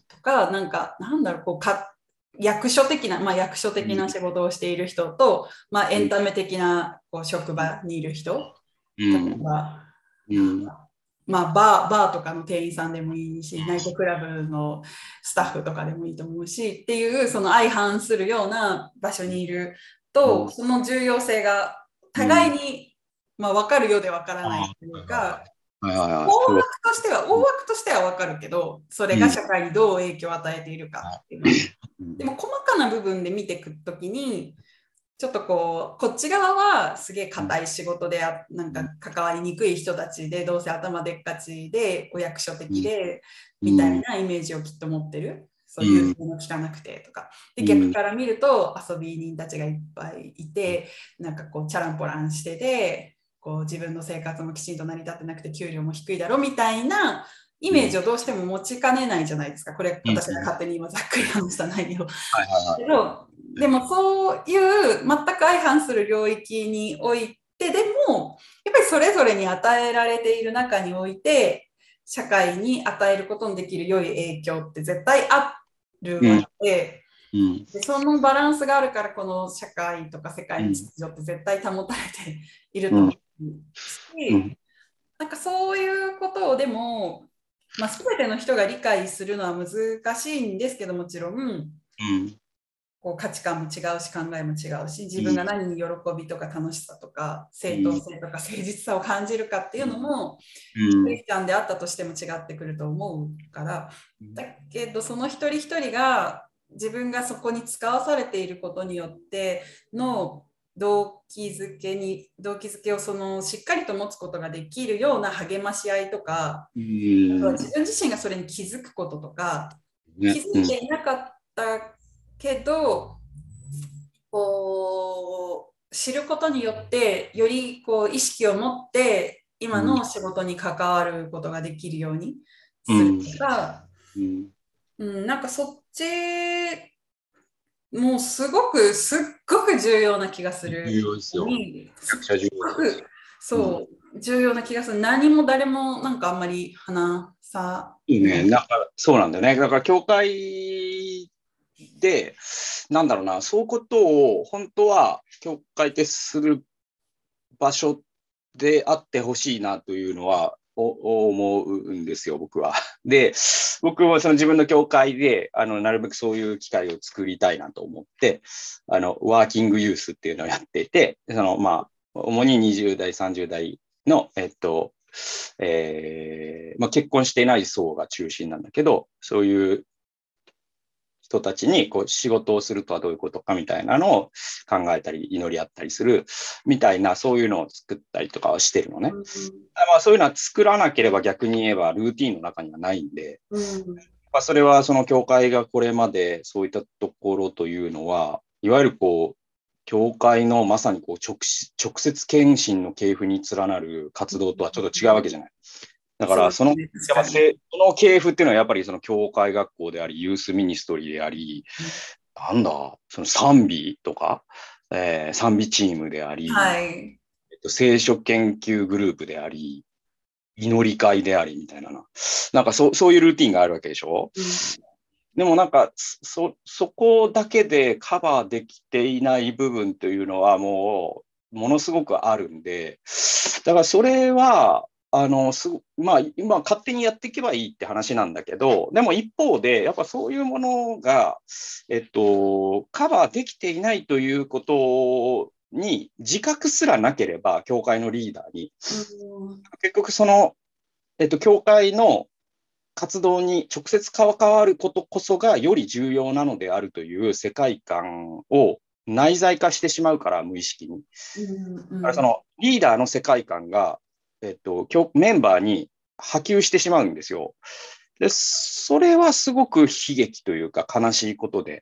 とかなんかなんだろうこうか役所的な、まあ、役所的な仕事をしている人と、まあ、エンタメ的なこう職場にいる人、例えば、まあ、バーバーとかの店員さんでもいいしナイトクラブのスタッフとかでもいいと思うしっていうその相反するような場所にいると、その重要性が互いに、まあ、分かるようで分からないというか、大枠としては、大枠としては分かるけど、それが社会にどう影響を与えているかっていうの、でも細かな部分で見ていくときに、ちょっとこうこっち側はすげえ硬い仕事であなんか関わりにくい人たちでどうせ頭でっかちでお役所的でみたいなイメージをきっと持ってる。そういうの聞かなくてとか。で、逆から見ると遊び人たちがいっぱいいて、なんかこう、チャランポランしてて、こう自分の生活もきちんと成り立ってなくて給料も低いだろみたいなイメージをどうしても持ちかねないじゃないですか。これ私が勝手に今ざっくり話した内容。けどでもそういう全く相反する領域においてでもやっぱりそれぞれに与えられている中において社会に与えることのできる良い影響って絶対あるわけでうん、でそのバランスがあるからこの社会とか世界の秩序って絶対保たれていると思うし、うん、なんかそういうことをでも、まあ、全ての人が理解するのは難しいんですけどもちろん、うん、こう価値観も違うし考えも違うし自分が何に喜びとか楽しさとか正当性とか誠実さを感じるかっていうのも、クリスチャンであったとしても違ってくると思うから。だけどその一人一人が自分がそこに使わされていることによっての動機づけに動機づけをそのしっかりと持つことができるような励まし合いとか、自分自身がそれに気づくこととか、気づいていなかったけど、こう知ることによってよりこう意識を持って今の仕事に関わることができるようにするとか、うん。うん、なんかそっちもうすごくすっごく重要な気がする。重要ですよ。めちゃくちゃ重要そう、うん、重要な気がする。何も誰もなんかあんまり話さ。いいね。なんかそうなんだよね。だから教会で、なんだろうな、そういうことを本当は教会ってする場所であってほしいなというのは思うんですよ、僕は。で、僕もその自分の教会で、あの、なるべくそういう機会を作りたいなと思って、あの、ワーキングユースっていうのをやっていて、その、まあ、主に20代、30代の、えっと、えー、まあ、結婚していない層が中心なんだけど、そういう人たちにこう仕事をするとはどういうことかみたいなのを考えたり祈り合ったりするみたいなそういうのを作ったりとかはしてるのね。うん、まあ、そういうのは作らなければ逆に言えばルーティンの中にはないんで、うん、まあ、それはその教会がこれまでそういったところというのはいわゆるこう教会のまさにこう直直接献身の系譜に連なる活動とはちょっと違うわけじゃない。だからその、その系譜っていうのはやっぱりその教会学校であり、ユースミニストリーであり、うん、なんだ、その賛美とか、えー、賛美チームであり、はい、えっと、聖書研究グループであり、祈り会でありみたいなな。なんかそそういうルーティンがあるわけでしょ、うん、でもなんかそ、そこだけでカバーできていない部分というのはもう、ものすごくあるんで、だからそれは、あのすまあ、今、勝手にやっていけばいいって話なんだけど、でも一方で、やっぱそういうものが、えっと、カバーできていないということに自覚すらなければ、教会のリーダーに。結局、その、えっと、教会の活動に直接関わることこそがより重要なのであるという世界観を内在化してしまうから、無意識に。だからそのリーダーの世界観がえっと、メンバーに波及してしまうんですよ。で、それはすごく悲劇というか悲しいことで。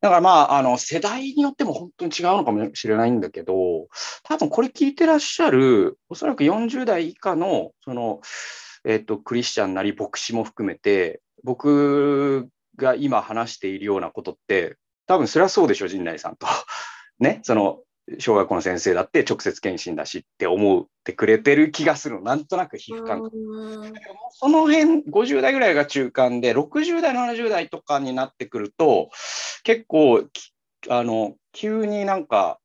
だからまあ、あの、世代によっても本当に違うのかもしれないんだけど、多分これ聞いてらっしゃる、おそらく40代以下の、その、えっと、クリスチャンなり牧師も含めて、僕が今話しているようなことって、多分それはそうでしょ、陣内さんと。ね、その、小学校の先生だって直接検診だしって思ってくれてる気がするの。なんとなく皮膚感覚。その辺、50代ぐらいが中間で、60代、70代とかになってくると、結構、あの、急になんか、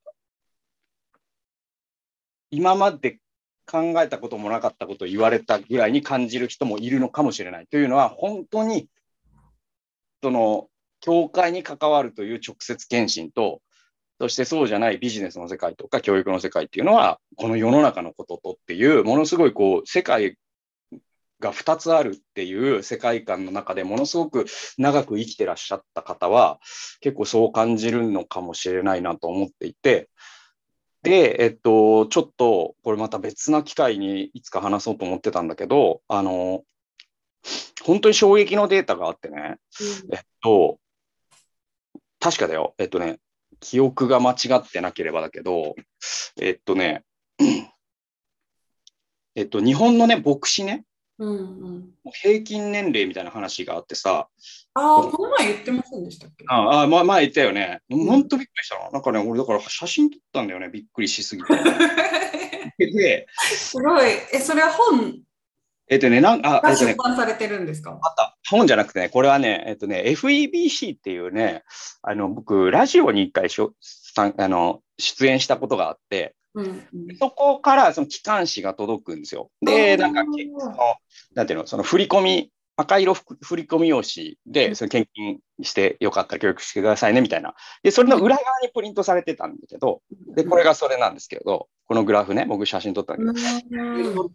今まで考えたこともなかったことを言われたぐらいに感じる人もいるのかもしれない。というのは、本当に、その、教会に関わるという直接検診と、そしてそうじゃないビジネスの世界とか教育の世界っていうのは、この世の中のこととっていう、ものすごいこう、世界が2つあるっていう世界観の中でものすごく長く生きてらっしゃった方は結構そう感じるのかもしれないなと思っていて。で、えっと、ちょっとこれまた別な機会にいつか話そうと思ってたんだけどあの本当に衝撃のデータがあってね、うん、えっと確かだよ。えっとね記憶が間違ってなければだけどえっとね えっと、日本のね、牧師ね、うんうん、平均年齢みたいな話があってさ。ああ、この前言ってませんでしたっけ？ああ、ま、前言ったよね。本当びっくりしたの。なんかね、俺だから写真撮ったんだよね。びっくりしすぎて。で、すごい。え、それは本えっとね、なんあ、えっとね、出版されてるんですか？あった。本じゃなくてね、これはね、えっとね、FEBC っていうね、あの、僕、ラジオに一回しょさあの出演したことがあって、うんうん、そこからその機関誌が届くんですよ。で、なんか、そのなんていうの、その振り込み、赤色振り込み用紙で、その献金してよかったら教育してくださいねみたいな。で、それの裏側にプリントされてたんだけど、で、これがそれなんですけど、このグラフね、僕写真撮ったんだけど、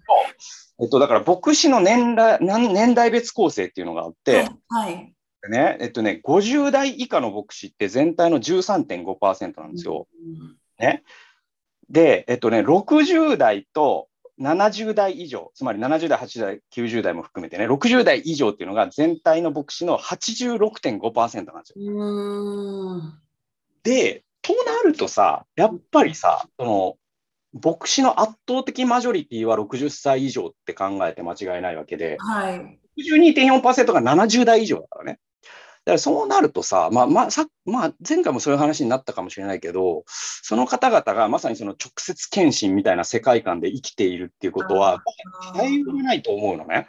えっと、だから牧師の年代年代別構成っていうのがあって、はい、ね、えっとね、50代以下の牧師って全体の13.5%なんですよ。ね。で、えっとね、60代と70代以上、つまり70代、80代、90代も含めてね、60代以上っていうのが全体の牧師の86.5%なんですよ。で、となるとさ、やっぱりさ、その牧師の圧倒的マジョリティは60歳以上って考えて間違いないわけで、はい、62.4%が70代以上だからね。だからそうなるとさ、まあまあさまあ、前回もそういう話になったかもしれないけど、その方々がまさにその直接検診みたいな世界観で生きているっていうことは、絶えないと思うのね。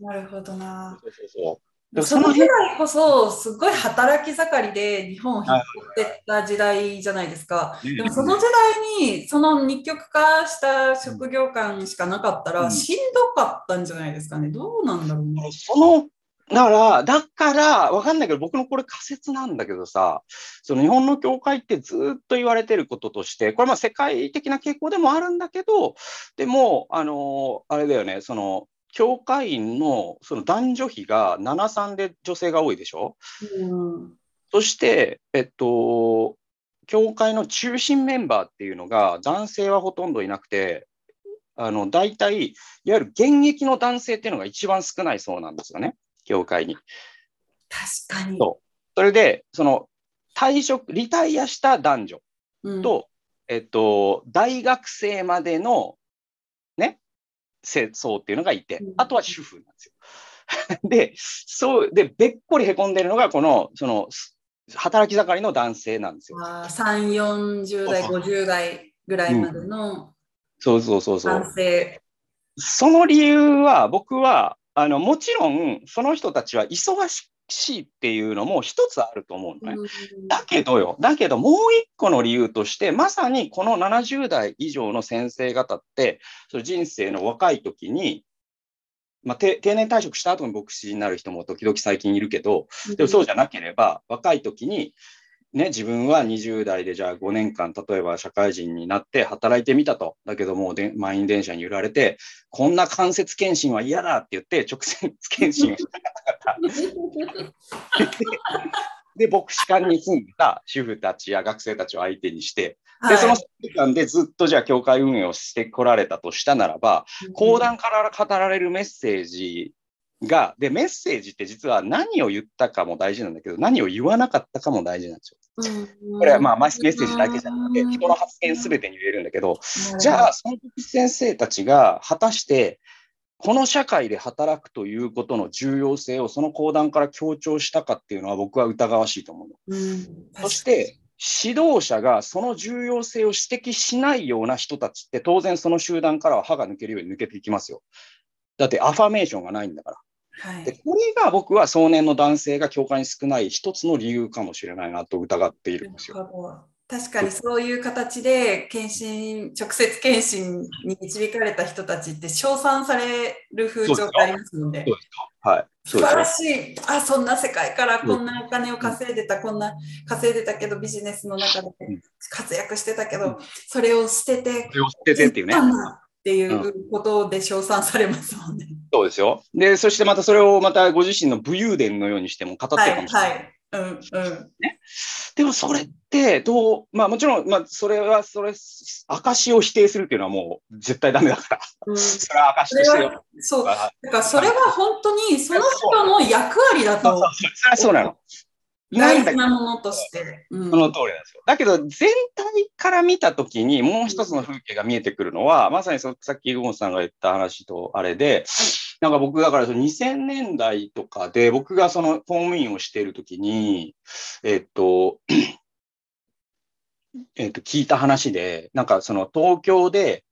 なるほどな。そうそうそうその時代こそすごい働き盛りで日本を引っ張ってた時代じゃないですか。でもその時代にその二極化した職業観しかなかったらしんどかったんじゃないですかね。どうなんだろうね。そのだから、だから、わかんないけど、僕のこれ仮説なんだけどさ、その日本の教会ってずっと言われてることとして、これまあ世界的な傾向でもあるんだけど、でも、あの、あれだよね、その、教会員のその男女比が7、3で女性が多いでしょ？うん、そして、えっと、教会の中心メンバーっていうのが男性はほとんどいなくて、あの大体、いわゆる現役の男性っていうのが一番少ないそうなんですよね。業界に。確かに。そうそれで、その退職、リタイアした男女と、うん、えっと、大学生までのね、層っていうのがいて、あとは主婦なんですよ。で、そう、で、べっこりへこんでるのが、この、その、働き盛りの男性なんですよ。あ3、40代、50代ぐらいまでの、うん、そうそうそうそう。男性。その理由は、僕は、あのもちろんその人たちは忙しいっていうのも一つあると思うのね。だけどよ、だけどもう一個の理由として、まさにこの70代以上の先生方って、その人生の若い時に、まあ、定年退職した後に牧師になる人も時々最近いるけど、でもそうじゃなければ、若い時にね、自分は20代でじゃあ5年間、例えば社会人になって働いてみたと。だけどもで、満員電車に揺られて、こんな間接検診は嫌だって言って、直接検診をしたかった。で、牧師館に住んでた主婦たちや学生たちを相手にして、で、その時間でずっとじゃあ教会運営をしてこられたとしたならば、講談から語られるメッセージが、で、メッセージって実は何を言ったかも大事なんだけど、何を言わなかったかも大事なんですよ。これはまあメッセージだけじゃなくて、人の発言すべてに言えるんだけど、じゃあ、その時先生たちが果たして、この社会で働くということの重要性をその講談から強調したかっていうのは僕は疑わしいと思うそして、指導者がその重要性を指摘しないような人たちって当然その集団からは歯が抜けるように抜けていきますよ。だってアファメーションがないんだから。はい、でこれが僕は壮年の男性が教会に少ない一つの理由かもしれないなと疑っているんですよ。確かにそういう形で検診直接検診に導かれた人たちって称賛される風潮がありますので。はい。素晴らしい。あ、そんな世界からこんなお金を稼いでた、うん、こんな稼いでたけど、ビジネスの中で活躍してたけど、うん、それを捨てて、それを捨ててっていうね。っていうことで称賛されますもんね。そうですよ。で、そしてまたそれをまたご自身の武勇伝のようにしても語ってるかもしれない。はい、はいうんうんね、でもそれってどう、まあもちろん、まあそれは、それ、証を否定するっていうのはもう絶対ダメだから、うん、それは証としてよ。そう。だからそれは本当にその人の役割だと。そうそうそれはそうなの。大事なものとして。うん、その通りなんですよ。だけど、全体から見たときに、もう一つの風景が見えてくるのは、まさにそさっきゴンさんが言った話とあれで、なんか僕、だからその2000年代とかで、僕がその公務員をしているときに、えっと、えっと、聞いた話で、なんかその東京で、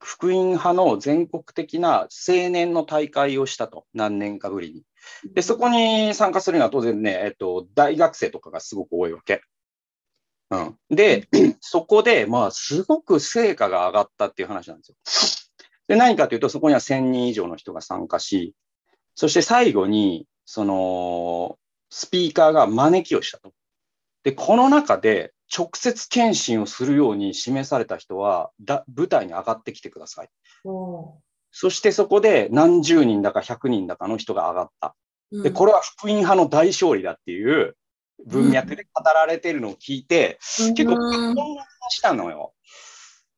福音派の全国的な青年の大会をしたと、何年かぶりに。で、そこに参加するのは当然ね、えっと、大学生とかがすごく多いわけ。うん。で、そこで、まあ、すごく成果が上がったっていう話なんですよ。で、何かというと、そこには1000人以上の人が参加し、そして最後に、その、スピーカーが招きをしたと。で、この中で直接検診をするように示された人は、だ舞台に上がってきてください。そしてそこで何十人だか100人だかの人が上がった。で、これは福音派の大勝利だっていう文脈で語られてるのを聞いて、うん、結構混乱したのよ。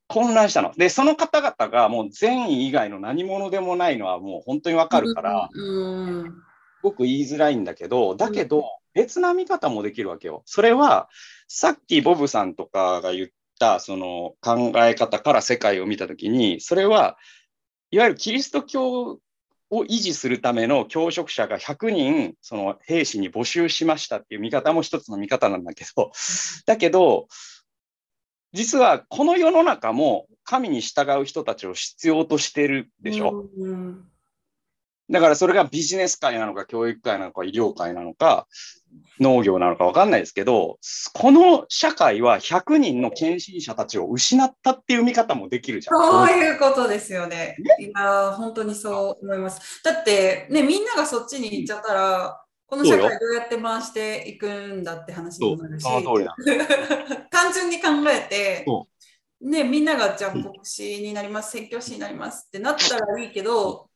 混乱したの。で、その方々がもう善意以外の何者でもないのはもう本当にわかるから、すごく言いづらいんだけど、だけど別な見方もできるわけよ。それは、さっきボブさんとかが言ったその考え方から世界を見たときに、それはいわゆるキリスト教を維持するための教職者が100人、その兵士に募集しましたっていう見方も一つの見方なんだけど、だけど、実はこの世の中も神に従う人たちを必要としてるでしょ？うん、だからそれがビジネス界なのか、教育界なのか、医療界なのか、農業なのか分かんないですけど、この社会は100人の献身者たちを失ったっていう見方もできるじゃん。そういうことですよね。ねいや、本当にそう思います。だって、ね、みんながそっちに行っちゃったら、この社会どうやって回していくんだって話にもなるし、単純に考えて、ね、みんながじゃあ牧師になります、宣教師になりますってなったらいいけど、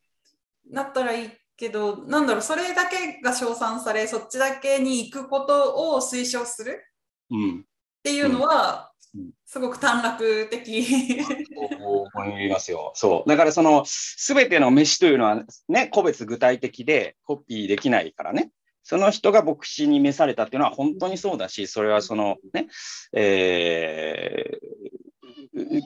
なったらいいけど、なんだろう、それだけが称賛され、そっちだけに行くことを推奨するっていうのは、すごく短絡的。思いますよ。そう。だからその、すべての飯というのはね、個別具体的でコピーできないからね。その人が牧師に召されたっていうのは本当にそうだし、それはそのね、えー、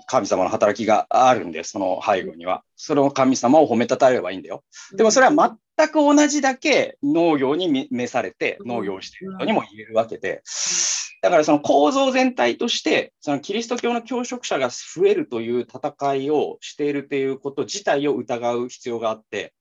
神様の働きがあるんで、その背後には。その神様を褒めたたえればいいんだよ。でもそれは全く同じだけ農業に召されて、農業をしている人にも言えるわけで、だからその構造全体として、そのキリスト教の教職者が増えるという戦いをしているということ自体を疑う必要があって、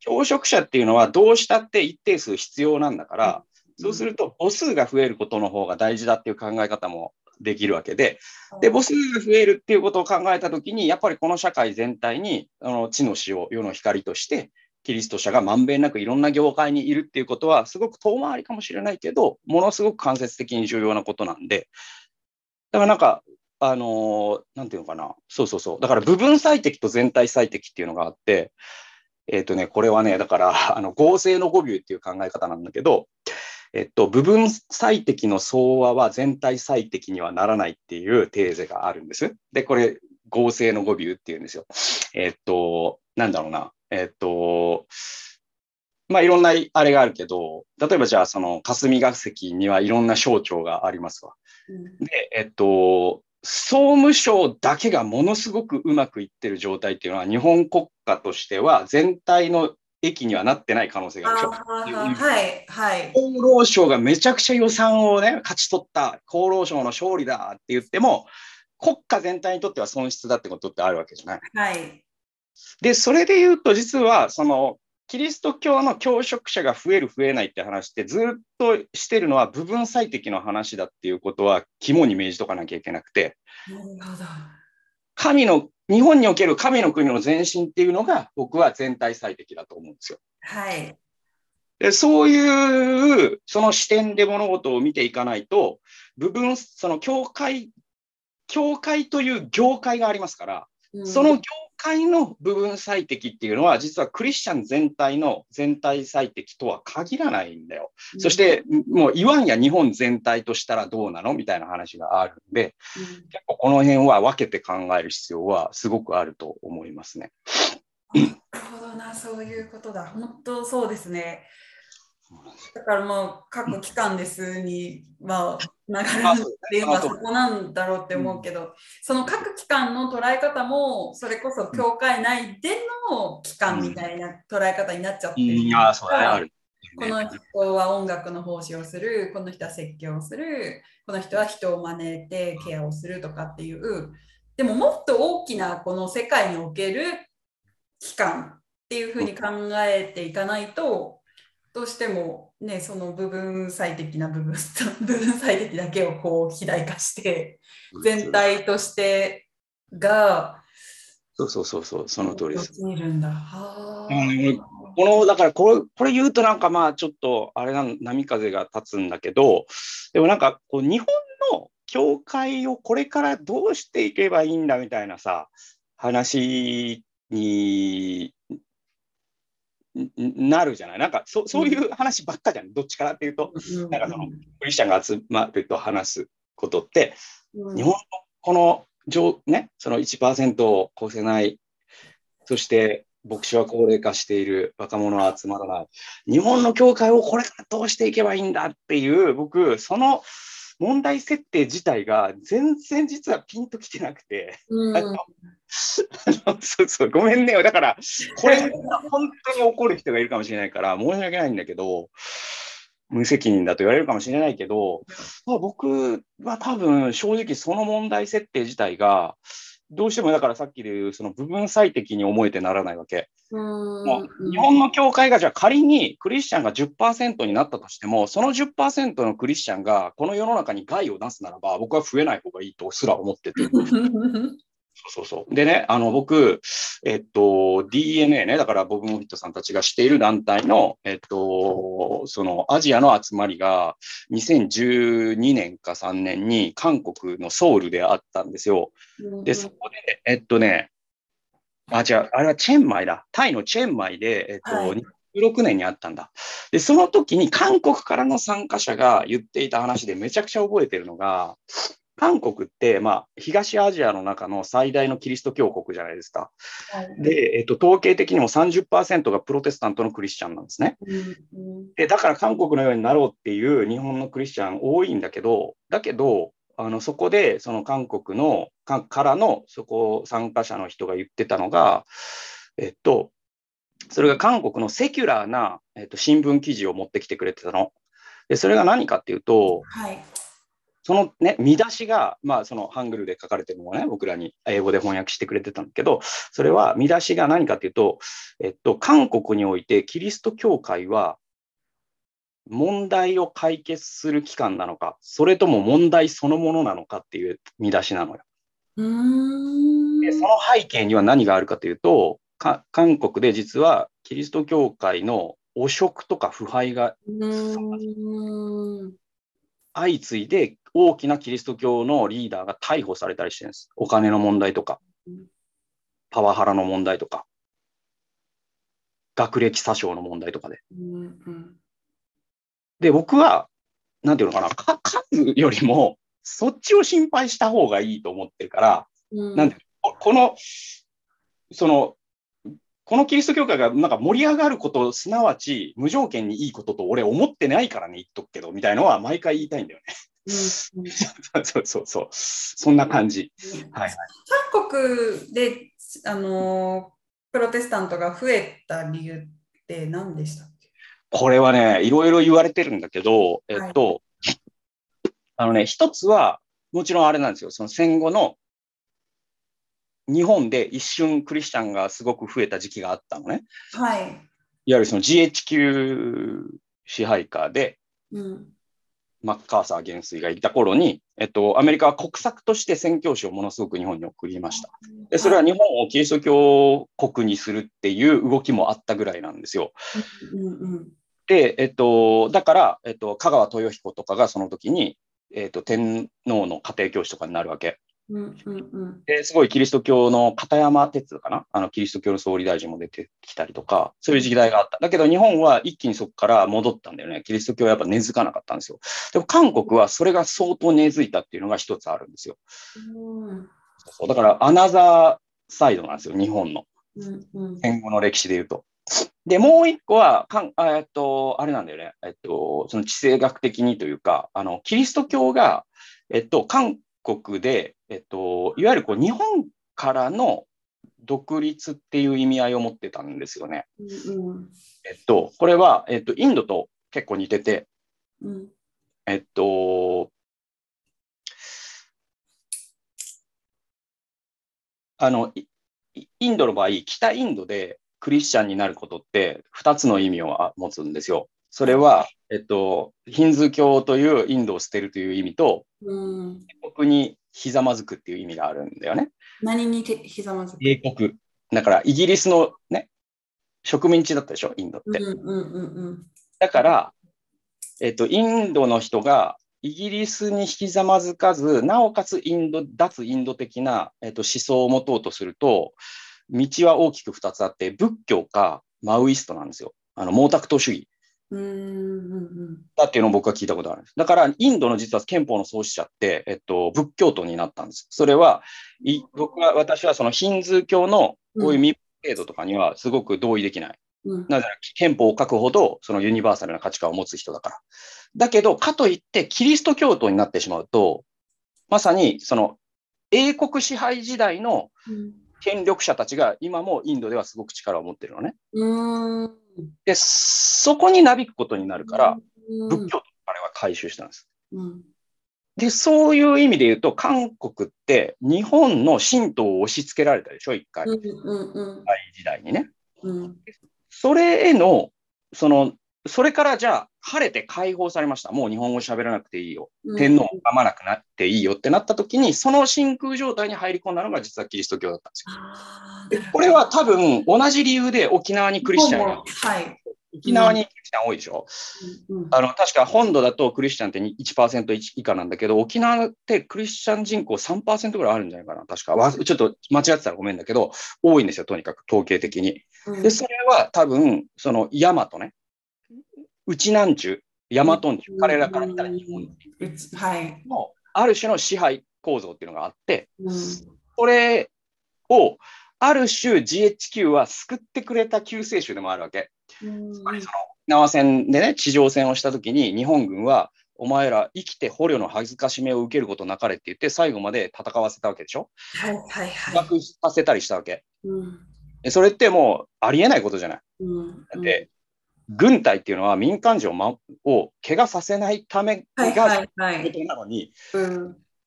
教職者っていうのはどうしたって一定数必要なんだから、そうすると母数が増えることの方が大事だっていう考え方もできるわけで、で、母数が増えるっていうことを考えたときに、やっぱりこの社会全体に、あの、地の塩、世の光として、キリスト者がまんべんなくいろんな業界にいるっていうことは、すごく遠回りかもしれないけど、ものすごく間接的に重要なことなんで、だからなんか、あのー、なんていうのかな、そうそうそう、だから部分最適と全体最適っていうのがあって、えっ、ー、とね、これはね、だから、あの合成の語尾っていう考え方なんだけど、えっと、部分最適の総和は全体最適にはならないっていうテーゼがあるんです。で、これ、合成の語尾っていうんですよ。えっと、なんだろうな。えっと、まあ、いろんなあれがあるけど、例えばじゃあ、その霞が関にはいろんな省庁がありますわ。うん、で、えっと、総務省だけがものすごくうまくいってる状態っていうのは、日本国家としては全体の駅にはなってない可能性があるはい、はい。厚労省がめちゃくちゃ予算をね、勝ち取った厚労省の勝利だって言っても、国家全体にとっては損失だってことってあるわけじゃない。はい。で、それで言うと、実は、その、キリスト教の教職者が増える増えないって話ってずっとしてるのは部分最適の話だっていうことは肝に銘じとかなきゃいけなくて神の日本における神の国の前進っていうのが僕は全体最適だと思うんですよ。はい。でそういうその視点で物事を見ていかないと、部分、その教会、教会という業界がありますから、うん、その業界の部分最適っていうのは、実はクリスチャン全体の全体最適とは限らないんだよ。うん、そして、もう言わんや日本全体としたらどうなの？みたいな話があるんで、うん、結構この辺は分けて考える必要はすごくあると思いますね。なるほどな、そういうことだ。本当そうですね。だからもう各機関ですに、まあ、流れっていうのはそこなんだろうって思うけど、その各機関の捉え方もそれこそ教会内での機関みたいな捉え方になっちゃってる、うん、あそれある。この人は音楽の奉仕をする、この人は説教をする、この人は人を招いてケアをするとかっていう、でももっと大きなこの世界における機関っていうふうに考えていかないと、どうしてもね、その部分最適な部分、部分最適だけをこう肥大化して、全体としてが、そうそうそうそう、その通りです。見るんだ。この、だからこれ、これ言うとなんかまあちょっと、あれな、波風が立つんだけど、でもなんかこう日本の教会をこれからどうしていけばいいんだみたいなさ、話になるじゃない。なんかそそういう話ばっかじゃん、どっちからっていうと、なんかそのクリスチャンが集まると話すことって、日本のこの上、ね、その1%を超せない、そして牧師は高齢化している、若者は集まらない、日本の教会をこれからどうしていけばいいんだっていう、僕、その問題設定自体が全然実はピンときてなくて、うん、そうそう、ごめんね。だから、これ、本当に怒る人がいるかもしれないから、申し訳ないんだけど、無責任だと言われるかもしれないけど、まあ、僕は多分、正直その問題設定自体が、どうしてもだからさっきで言うその部分最適に思えてならないわけ。もう日本の教会がじゃあ仮にクリスチャンが10%になったとしても、その10%のクリスチャンがこの世の中に害を出すならば、僕は増えない方がいいとすら思ってて。そうそう。でね、あの、僕、えっと、DNA ね、だからボブ・モフィットさんたちがしている団体の、えっと、そのアジアの集まりが2012年か3年に韓国のソウルであったんですよ。で、そこで、えっとね、あ、違う、あれはチェンマイだ。タイのチェンマイで、えっと、はい16年にあったんだ。で、その時に韓国からの参加者が言っていた話でめちゃくちゃ覚えてるのが、韓国って、まあ、東アジアの中の最大のキリスト教国じゃないですか。はい、で、えっと、統計的にも30%がプロテスタントのクリスチャンなんですね。でだから韓国のようになろうっていう日本のクリスチャン多いんだけど、だけど、あのそこでその韓国のかからのそこ参加者の人が言ってたのが、えっと、それが韓国のセキュラーな、えっと、新聞記事を持ってきてくれてたの。でそれが何かっていうと、はいそのね、見出しが、まあ、そのハングルで書かれてるのをね、僕らに英語で翻訳してくれてたんだけど、それは見出しが何かっていうと、えっと、韓国においてキリスト教会は問題を解決する機関なのか、それとも問題そのものなのかっていう見出しなのよ。でその背景には何があるかというと、韓国で実はキリスト教会の汚職とか腐敗が相次いで大きなキリスト教のリーダーが逮捕されたりしてるんです。お金の問題とか、パワハラの問題とか、学歴詐称の問題とかで。で、僕は、なんていうのかな、か数よりも、そっちを心配した方がいいと思ってるから、なんでこの、その、このキリスト教会がなんか盛り上がること、すなわち無条件にいいことと俺思ってないからね、言っとくけど、みたいのは毎回言いたいんだよね。うん、そうそうそう。そんな感じ。はい、韓国で、あのプロテスタントが増えた理由って何でしたっけ？これはね、いろいろ言われてるんだけど、えっと、はい、あのね、一つは、もちろんあれなんですよ。その戦後の日本で一瞬クリスチャンがすごく増えた時期があったのね。はい。いわゆるその GHQ 支配下で、うん、マッカーサー元帥がいた頃に、えっと、アメリカは国策として宣教師をものすごく日本に送りました。で、それは日本をキリスト教国にするっていう動きもあったぐらいなんですよ。うんうん、で、えっと、だから、えっと、香川豊彦とかがその時に、えっと、天皇の家庭教師とかになるわけ。うんうんうん、ですごいキリスト教の片山哲かな？あのキリスト教の総理大臣も出てきたりとか、そういう時代があった。だけど日本は一気にそこから戻ったんだよね。キリスト教はやっぱ根付かなかったんですよ。でも韓国はそれが相当根付いたっていうのが一つあるんですよ。うん、そうだからアナザーサイドなんですよ、日本の。戦後の歴史で言うと。で、もう一個は、かんえっと、あれなんだよね。えっと、その地政学的にというか、あの、キリスト教が、えっと、韓国で、えっと、いわゆるこう日本からの独立っていう意味合いを持ってたんですよね。うんうん、えっと、これは、えっと、インドと結構似てて、うん、えっと、あの、インドの場合、北インドでクリスチャンになることって2つの意味を持つんですよ。それは、えっと、ヒンズー教というインドを捨てるという意味と、うん、国にひざまずくっていう意味があるんだよね。何にひざまずく？英国。だから、イギリスのね、植民地だったでしょ、インドって。うんうんうんうん、だから、えっと、インドの人がイギリスにひざまずかず、なおかつインド、脱インド的な、えっと、思想を持とうとすると、道は大きく2つあって、仏教かマウイストなんですよ。あの毛沢東主義。だっていうのを僕は聞いたことあるんです。だから、インドの実は憲法の創始者って、えっと、仏教徒になったんです。それは、い僕は、私はそのヒンズー教のこういう密程度とかにはすごく同意できない。うん、なぜなら、憲法を書くほど、そのユニバーサルな価値観を持つ人だから。だけど、かといって、キリスト教徒になってしまうと、まさに、その、英国支配時代の権力者たちが今もインドではすごく力を持ってるのね。うんで、そこになびくことになるから、仏教とあれは回収したんです。うんで、そういう意味で言うと、韓国って日本の神道を押し付けられたでしょ、一回。うんうんうん、時代にね。うん、それへの、その、それからじゃあ、晴れて解放されました。もう日本語喋らなくていいよ。天皇を拝まなくなっていいよってなった時に、その真空状態に入り込んだのが実はキリスト教だったんですよ。でこれは多分同じ理由で沖縄にクリスチャンが、はい、沖縄にクリスチャン多いでしょ、うん、あの確か本土だとクリスチャンって1%以下なんだけど、沖縄ってクリスチャン人口3%ぐらいあるんじゃないかな、確か。ちょっと間違ってたらごめんだけど、多いんですよ、とにかく統計的に。で、それは多分、その大和ね、内南中、大和中、彼らから見たら日本の。ある種の支配構造っていうのがあって、それをある種 GHQ は救ってくれた救世主でもあるわけ。つまりその沖縄戦でね、地上戦をしたときに日本軍はお前ら生きて捕虜の恥ずかしめを受けることなかれって言って最後まで戦わせたわけでしょ？はいはいはい。させたりしたわけ。うん、それってもうありえないことじゃない？うん、だって軍隊っていうのは民間人を,、ま、を怪我させないためがことなのに、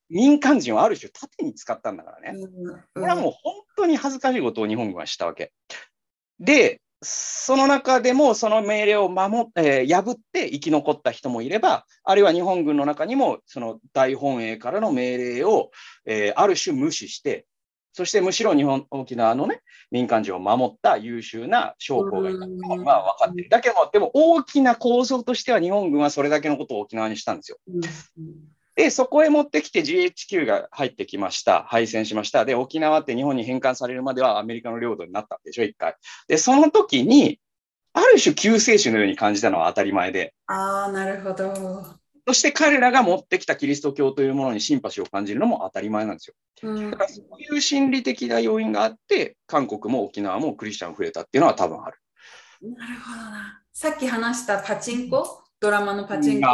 民間人をある種盾に使ったんだからね。これはもう本当に恥ずかしいことを日本軍はしたわけ。で、その中でもその命令を守、えー、破って生き残った人もいれば、あるいは日本軍の中にもその大本営からの命令を、えー、ある種無視して、そしてむしろ日本、沖縄のね、民間人を守った優秀な将校がいたのは分かってる。だけど、でも大きな構造としては日本軍はそれだけのことを沖縄にしたんですよ。で、そこへ持ってきて GHQ が入ってきました。敗戦しました。で、沖縄って日本に返還されるまではアメリカの領土になったんでしょ、一回。で、その時に、ある種救世主のように感じたのは当たり前で。ああ、なるほど。そして彼らが持ってきたキリスト教というものにシンパシーを感じるのも当たり前なんですよ。だからそういう心理的な要因があって、韓国も沖縄もクリスチャン増えたっていうのは多分ある。なるほどな。さっき話したパチンコ、ドラマのパチンコ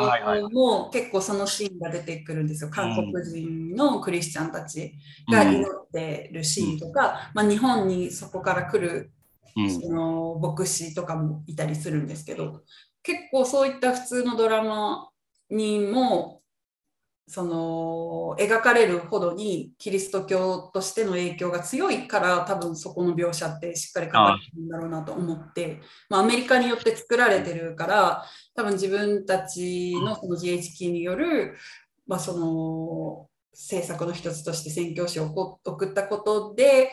も結構そのシーンが出てくるんですよ。韓国人のクリスチャンたちが祈ってるシーンとか、まあ、日本にそこから来るその牧師とかもいたりするんですけど、結構そういった普通のドラマにもその描かれるほどにキリスト教としての影響が強いから多分そこの描写ってしっかり書かれてるんだろうなと思ってまあ、アメリカによって作られてるから多分自分たちのその GHQ による、まあ、その政策の一つとして宣教師を送ったことで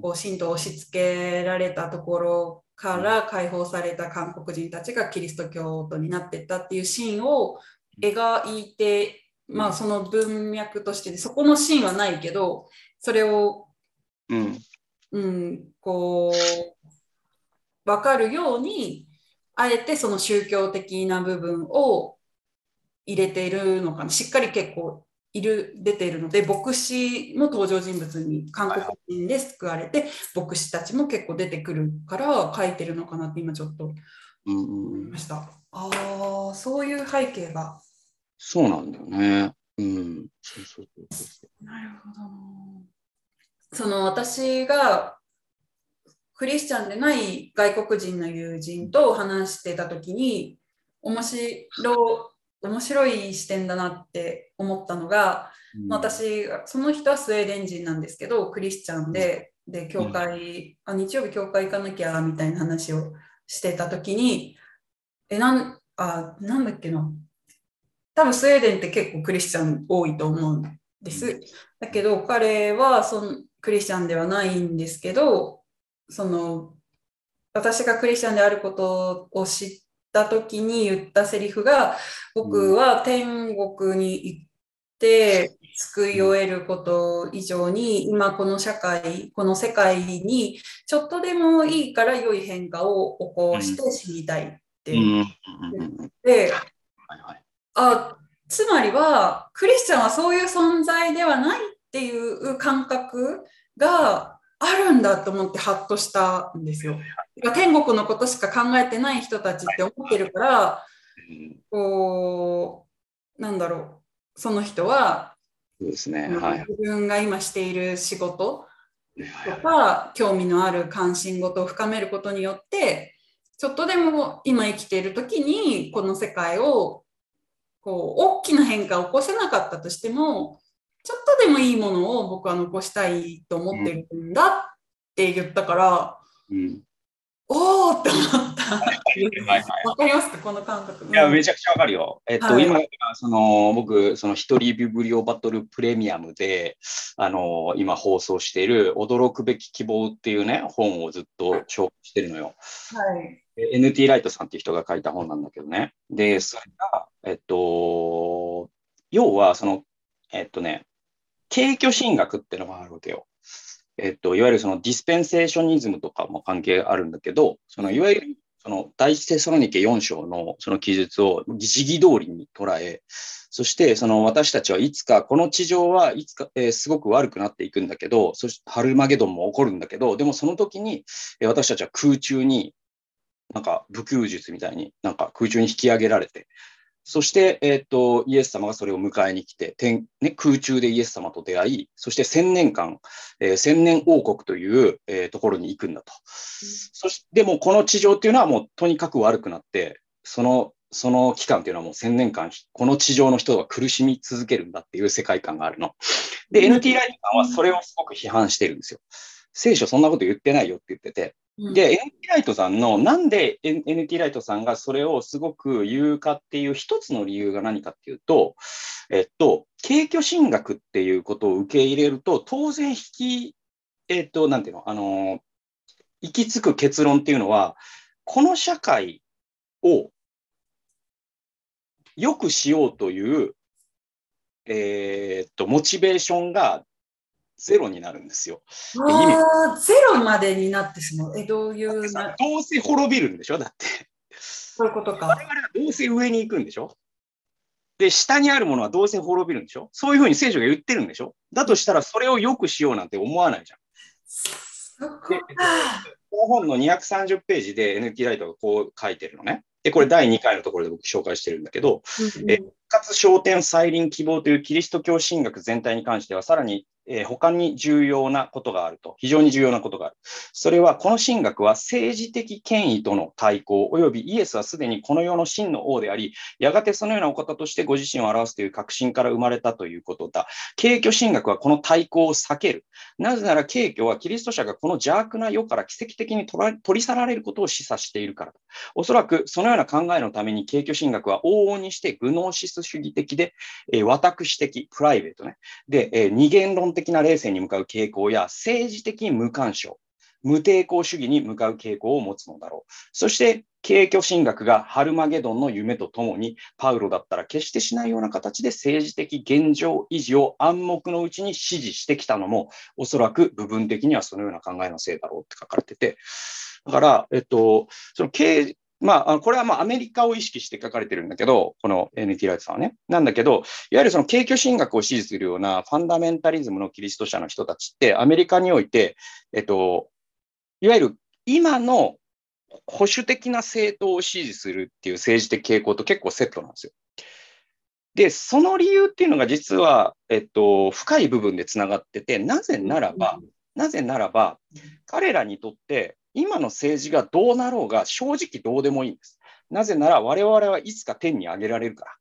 こう神道を押し付けられたところから解放された韓国人たちがキリスト教徒になってったっていうシーンを描いてまあその文脈としてそこのシーンはないけどそれを、うん、うん、こう分かるようにあえてその宗教的な部分を入れているのかな。しっかり結構いる出ているので牧師も登場人物に韓国人で救われて、牧師たちも結構出てくるから書いてるのかなって今ちょっと思いました。ああそういう背景がそうなんだよね。うん。そうそうそうなるほど。その私がクリスチャンでない外国人の友人と話してた時に面白面白い視点だなって思ったのが、うん、私その人はスウェーデン人なんですけどクリスチャンで、で教会、あ日曜日教会行かなきゃみたいな話をしてた時にえなんあなんだっけな多分スウェーデンって結構クリスチャン多いと思うんです。だけど彼はそのクリスチャンではないんですけど、その私がクリスチャンであることを知った時に言ったセリフが、僕は天国に行って救いを得ること以上に、今この社会、この世界にちょっとでもいいから良い変化を起こして死にたいって言って、あつまりはクリスチャンはそういう存在ではないっていう感覚があるんだと思ってハッとしたんですよ。天国のことしか考えてない人たちって思ってるから、こうなんだろうその人はそうですね、はい、自分が今している仕事とか興味のある関心事を深めることによってちょっとでも今生きている時にこの世界をこう大きな変化を起こせなかったとしてもちょっとでもいいものを僕は残したいと思ってるんだって言ったから、うん、おおって思った。わかりますか？この感覚。いや、めちゃくちゃわかるよ。えっと、はい、今、その、僕、その一人ビブリオバトルプレミアムで、あの、今放送している驚くべき希望っていうね、本をずっと紹介してるのよ。はい。NT ライトさんっていう人が書いた本なんだけどね。で、それが、えっと、要は、その、えっとね、軽挙神学っていうのがあるわけよ。えっと、いわゆるそのディスペンセーショニズムとかも関係あるんだけど、そのいわゆるその第一テソロニケ4章のその記述を自義通りに捉え、そしてその私たちはいつか、この地上はいつか、えー、すごく悪くなっていくんだけど、そしてハルマゲドンも起こるんだけど、でもその時に、私たちは空中になんか武空術みたいになんか空中に引き上げられて、そして、えっ、ー、と、イエス様がそれを迎えに来て、天ね、空中でイエス様と出会い、そして千年間、えー、千年王国という、えー、ところに行くんだと。うん、そして、でもこの地上っていうのはもうとにかく悪くなって、その、その期間っていうのはもう千年間、この地上の人が苦しみ続けるんだっていう世界観があるの。で、NT ライトさんはそれをすごく批判してるんですよ。聖書そんなこと言ってないよって言ってて、で、NT ライトさんの、なんで NT ライトさんがそれをすごく言うかっていう一つの理由が何かっていうと、えっと、軽挙進学っていうことを受け入れると、当然引き、えっと、なんていうの、あの、行き着く結論っていうのは、この社会を良くしようという、えー、っと、モチベーションがゼロになるんですよ。ああ、ゼロまでになってしまう。え、どういうな？どうせ滅びるんでしょ？だって。そういうことか。我々はどうせ上に行くんでしょ？で、下にあるものはどうせ滅びるんでしょ？そういうふうに聖書が言ってるんでしょ？だとしたらそれを良くしようなんて思わないじゃん。そここの本の230ページで NT ライトがこう書いてるのね。で、これ第2回のところで僕紹介してるんだけど、うんうん、え復活昇天再臨希望というキリスト教神学全体に関しては、さらにえー、他に重要なことがあると、非常に重要なことがある。それは、この神学は政治的権威との対抗、及びイエスはすでにこの世の真の王であり、やがてそのようなお方としてご自身を表すという確信から生まれたということだ。軽挙神学はこの対抗を避ける。なぜなら、軽挙はキリスト者がこの邪悪な世から奇跡的に取り去られることを示唆しているからだ。おそらく、そのような考えのために軽挙神学は往々にしてグノーシス主義的で、えー、私的、プライベートね。で、えー、二元論的的な冷静に向かう傾向や政治的無干渉、無抵抗主義に向かう傾向を持つのだろう。そして、軽挙神学がハルマゲドンの夢とともに、パウロだったら決してしないような形で政治的現状維持を暗黙のうちに支持してきたのも、おそらく部分的にはそのような考えのせいだろうって書かれてて、だから、えっと、その軽まあ、これはまあアメリカを意識して書かれてるんだけど、この NT ライトさんはね。なんだけど、いわゆるその軽挙神学を支持するようなファンダメンタリズムのキリスト者の人たちって、アメリカにおいて、えっと、いわゆる今の保守的な政党を支持するっていう政治的傾向と結構セットなんですよ。で、その理由っていうのが実は、えっと、深い部分でつながってて、なぜならば、なぜならば、彼らにとって今の政治がどうなろうが正直どうでもいいんです。なぜなら我々はいつか天に上げられるから。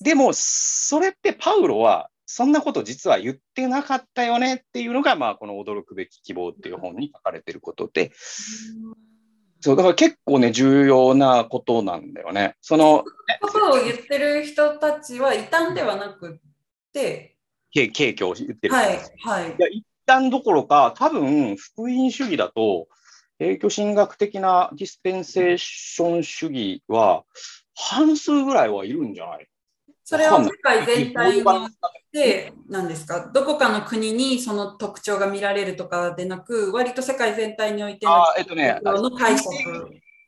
でも、それってパウロはそんなこと実は言ってなかったよねっていうのが、まあ、この驚くべき希望っていう本に書かれてることで、そう、だから結構ね、重要なことなんだよね。その、ことを言ってる人たちは異端ではなくて、を言ってる。はい、はい。いや旦どころか、多分、福音主義だと、影響神学的なディスペンセーション主義は、半数ぐらいはいるんじゃない？それは世界全体によって何ですか？どこかの国にその特徴が見られるとかでなく、割と世界全体においての,、えっとね、の解釈。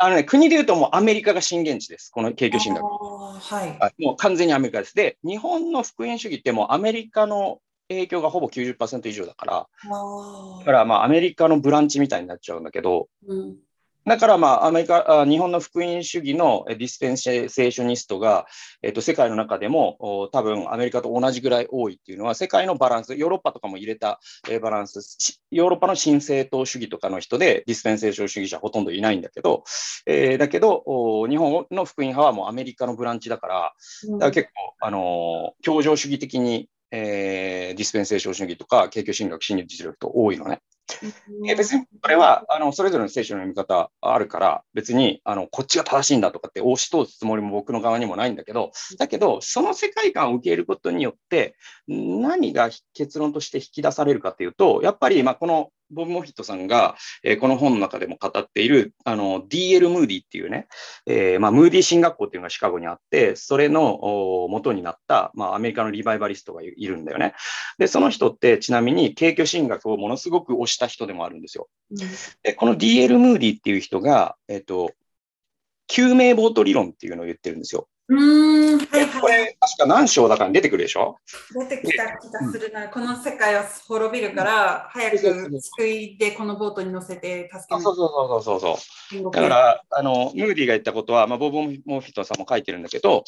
あのね、国でいうともうアメリカが震源地です、この景況神学。はい、もう完全にアメリカです。で、日本の福音主義ってもうアメリカの影響がほぼ90%以上だから、だからまあアメリカのブランチみたいになっちゃうんだけど、うん、だからまあアメリカ、日本の福音主義のディスペンセーショニストが、えっと、世界の中でも多分アメリカと同じぐらい多いっていうのは世界のバランス、ヨーロッパとかも入れたバランス、ヨーロッパの新政党主義とかの人でディスペンセーション主義者ほとんどいないんだけど、えー、だけど日本の福音派はもうアメリカのブランチだから、だから結構、あのー、協情主義的にえー、ディスペンセーション主義とか、景況神学、心理実力と多いのね。え別にこれはあのそれぞれの聖書の読み方あるから、別にあのこっちが正しいんだとかって押し通すつもりも僕の側にもないんだけど、だけど、その世界観を受け入れることによって、何が結論として引き出されるかっていうと、やっぱりまあこのボブ・モフィットさんが、えー、この本の中でも語っている、あの、DL ムーディっていうね、えー、まあ、ムーディ進学校っていうのがシカゴにあって、それの元になった、まあ、アメリカのリバイバリストがいるんだよね。で、その人って、ちなみに、景挙進学をものすごく推した人でもあるんですよ。で、この DL ムーディっていう人が、えっ、ー、と、救命ボート理論っていうのを言ってるんですよ。うん。はいはい、これ、確か何章だから出てくるでしょ？出てきた気がするな、この世界は滅びるから、早く救いでこのボートに乗せて助ける。そうそうそうそうそう。だから、あの、ムーディが言ったことは、まあ、ボブ・モフィットさんも書いてるんだけど、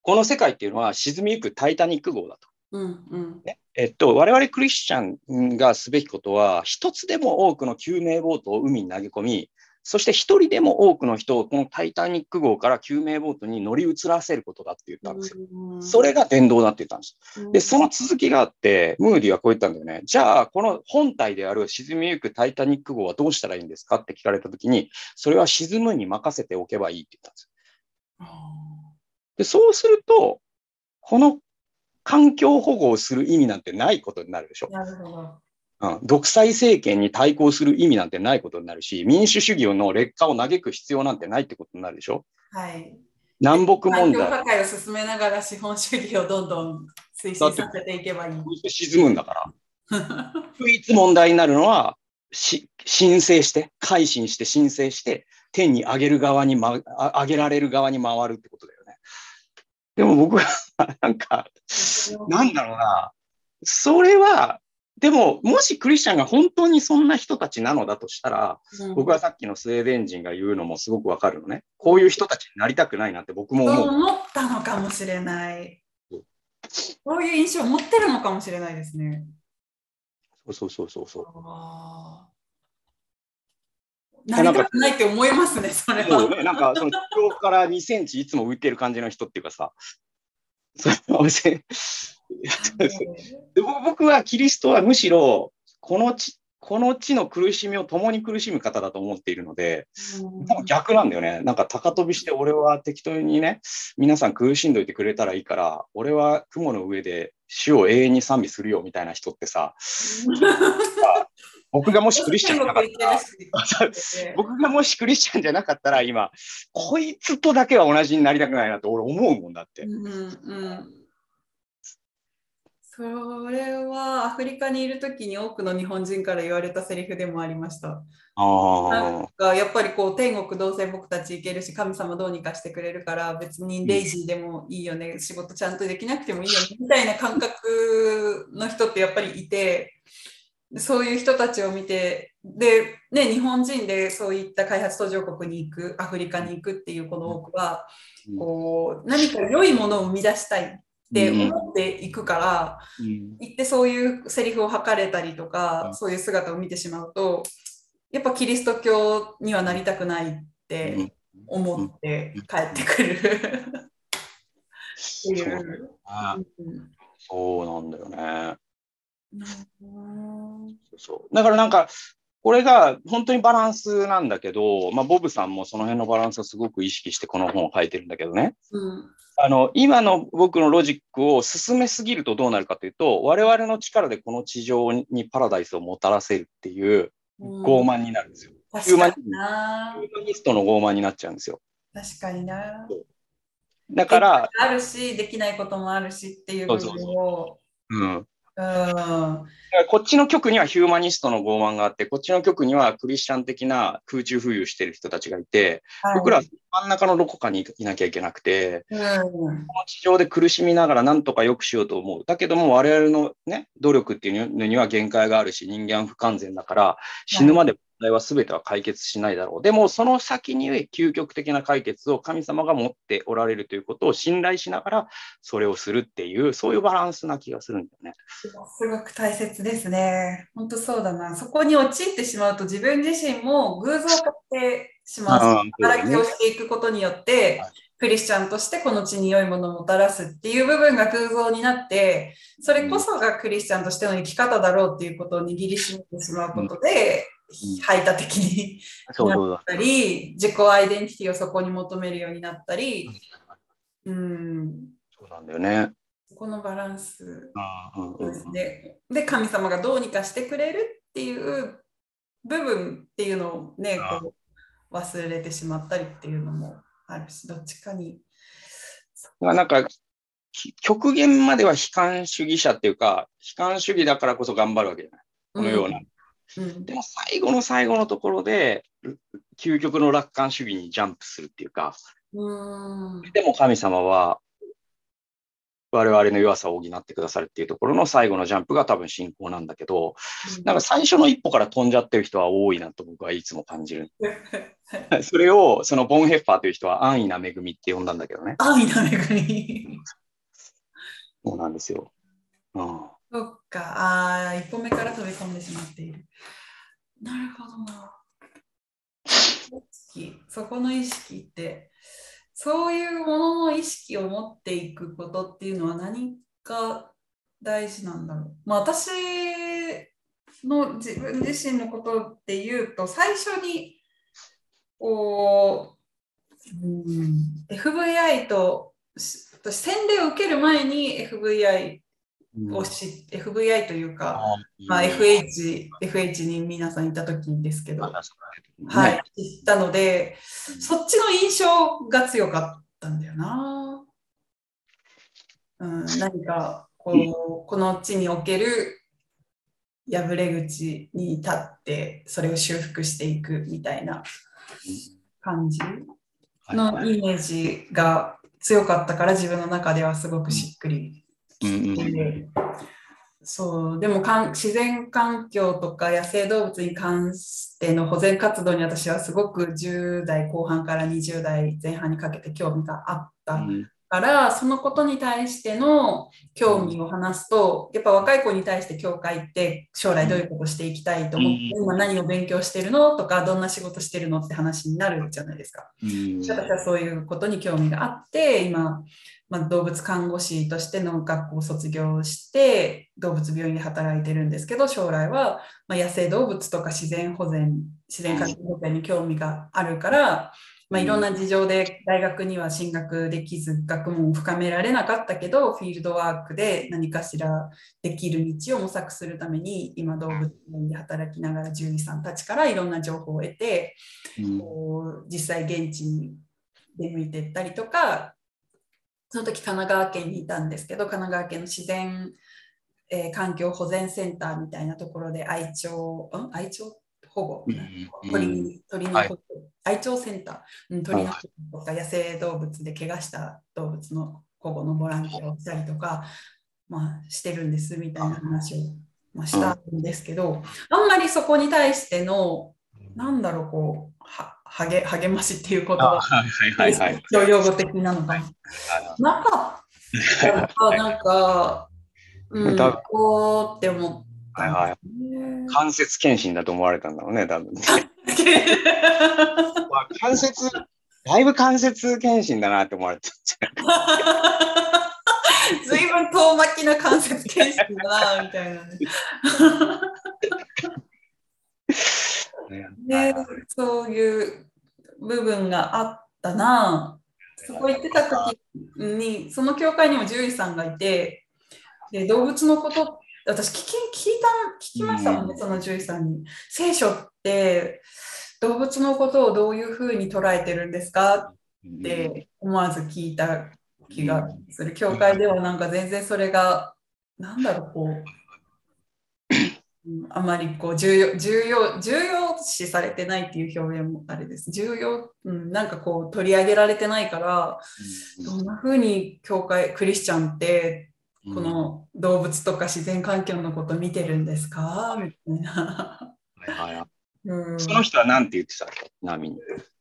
この世界っていうのは沈みゆくタイタニック号だと。うんうん。ね。えっと、我々クリスチャンがすべきことは、一つでも多くの救命ボートを海に投げ込み、そして一人でも多くの人をこのタイタニック号から救命ボートに乗り移らせることだって言ったんですよ。それが伝道だって言ったんです。で、その続きがあって、ムーディはこう言ったんだよね。じゃあ、この本体である沈みゆくタイタニック号はどうしたらいいんですかって聞かれたときに、それは沈むに任せておけばいいって言ったんですで、そうすると、この環境保護をする意味なんてないことになるでしょ。なるほど。うん、独裁政権に対抗する意味なんてないことになるし、民主主義の劣化を嘆く必要なんてないってことになるでしょ？はい。南北問題。破壊を進めながら資本主義をどんどん推進させていけばいい。沈むんだから。唯一問題になるのは、し申請して、改心して申請して、天に上げる側に、ま、上げられる側に回るってことだよね。でも僕は、なんか、なんだろうな、それはでも、もしクリスチャンが本当にそんな人たちなのだとしたら、うん、僕はさっきのスウェーデン人が言うのもすごくわかるのね。こういう人たちになりたくないなって僕も思う。思ったのかもしれない。そういう印象を持ってるのかもしれないですね。そうそうそうそう。なりたくないって思いますね、それは。ね、なんか、その、地表から2センチいつも浮いてる感じの人っていうかさ、僕はキリストはむしろ、この地、この地の苦しみを共に苦しむ方だと思っているので、多分逆なんだよね。なんか高飛びして、俺は適当にね、皆さん苦しんどいてくれたらいいから、俺は雲の上で主を永遠に賛美するよみたいな人ってさ、僕がもしクリスチャンじゃなかったら、僕がもしクリスチャンじゃなかったら、今、こいつとだけは同じになりたくないなって俺思うもんだって。うんうん。それはアフリカにいる時に多くの日本人から言われたセリフでもありました。なんかやっぱりこう天国どうせ僕たち行けるし神様どうにかしてくれるから別にレイジーでもいいよね、うん、仕事ちゃんとできなくてもいいよね。みたいな感覚の人ってやっぱりいてそういう人たちを見てで、ね、日本人でそういった開発途上国に行くアフリカに行くっていうこの多くは、こう何か良いものを生み出したいって思っていくから、うん、行ってそういうセリフを吐かれたりとか、うん、そういう姿を見てしまうとやっぱキリスト教にはなりたくないって思って帰ってくる。っていう。そうなんだよね。そうだからなんか、これが本当にバランスなんだけど、まあ、ボブさんもその辺のバランスをすごく意識してこの本を書いてるんだけどね、うん、あの今の僕のロジックを進めすぎるとどうなるかというと、我々の力でこの地上にパラダイスをもたらせるっていう傲慢になるんですよ。うん、ヒューマニストの傲慢になっちゃうんですよ。確かにな。だから。あるし、できないこともあるしっていう部分を。うん、こっちの局にはヒューマニストの傲慢があって、こっちの局にはクリスチャン的な空中浮遊してる人たちがいて、はい、僕らは真ん中のどこかにいなきゃいけなくて、うん、この地上で苦しみながらなんとか良くしようと思う。だけども我々のね、努力っていうのには限界があるし、人間不完全だから死ぬまで題は全ては解決しないだろう。でも、その先に究極的な解決を神様が持っておられるということを信頼しながら、それをするっていう、そういうバランスな気がするんだよね。すごく大切ですね。本当そうだな。そこに陥ってしまうと、自分自身も偶像化してしまう。働きをしていくことによって、はいクリスチャンとしてこの地に良いものをもたらすっていう部分が空像になって、それこそがクリスチャンとしての生き方だろうっていうことを握りしめてしまうことで、排他的になったり、自己アイデンティティをそこに求めるようになったり、うん、そうなんだよね。そこのバランスですね。で、神様がどうにかしてくれるっていう部分っていうのをね、こう忘れてしまったりっていうのもあるし、どっちかに。なんか極限までは悲観主義者っていうか、悲観主義だからこそ頑張るわけじゃない。このようなでも最後の最後のところで、究極の楽観主義にジャンプするっていうか、うでも神様は我々の弱さを補ってくださるっていうところの最後のジャンプが多分信仰なんだけど、なんか最初の一歩から飛んじゃってる人は多いなと僕はいつも感じる。それをそのボン・ヘッファーという人は安易な恵みって呼んだんだけどね。安易な恵み。そうなんですよ。うんそっか、ああ、一歩目から飛び込んでしまっている。なるほどな。そこの意識って、そういうものの意識を持っていくことっていうのは何が大事なんだろう。まあ、私の自分自身のことっていうと、最初にこう、うん、FVI と、洗礼を受ける前に FVI を知 FVI というか、まあ、FH, FH に皆さんいた時ですけど、はい、知ったので、そっちの印象が強かったんだよな。うん、何かこうこの地における破れ口に立ってそれを修復していくみたいな感じのイメージが強かったから自分の中ではすごくしっくりそうでもかん自然環境とか野生動物に関しての保全活動に私はすごく10代後半から20代前半にかけて興味があったかからそのことに対しての興味を話すとやっぱ若い子に対して教会って将来どういうことしていきたいと思って、今何を勉強してるのとかどんな仕事してるのって話になるじゃないですか。私はそういうことに興味があって今、まあ、動物看護師としての学校を卒業して動物病院で働いてるんですけど将来は、ま野生動物とか自然保全自然環境保全に興味があるから。まあ、いろんな事情で大学には進学できず学問を深められなかったけどフィールドワークで何かしらできる道を模索するために今動物園で働きながら獣医さんたちからいろんな情報を得て、うん、こう実際現地に出向いていったりとかその時神奈川県にいたんですけど神奈川県の自然、えー、環境保全センターみたいなところで愛鳥、うん、愛鳥？保護、鳥鳥の保護、はい、愛鳥センター、鳥の保護とか野生動物で怪我した動物の保護のボランティアをしたりとか、まあ、してるんですみたいな話を、まあ、したんですけど、あんまりそこに対しての、なんだろう、こう、は励励ましっていうことは、教養語的なのかな。かった。なんか、うん、こうって思って。はいはい。関節検診だと思われたんだろうね、多分ね。まあ、関節、だいぶ関節検診だなって思われたんじゃないずいぶん遠巻きな関節検診だな、みたいなね。ね、そういう部分があったな。そこ行ってた時に、その教会にも獣医さんがいて、で動物のこと私聞き聞いた聞きましたもんね、うん、その獣医さんに。聖書って動物のことをどういうふうに捉えてるんですか？って思わず聞いた気がする。教会ではなんか全然それが、なんだろう、こう。あまりこう重要重要重要視されてないっていう表現もあれです。重要、うん、なんかこう取り上げられてないから、どんなふうに教会クリスチャンってこの動物とか自然環境のこと見てるんですか？みたいな。はいはい うん、その人は何て言ってたっけ？ちなみに。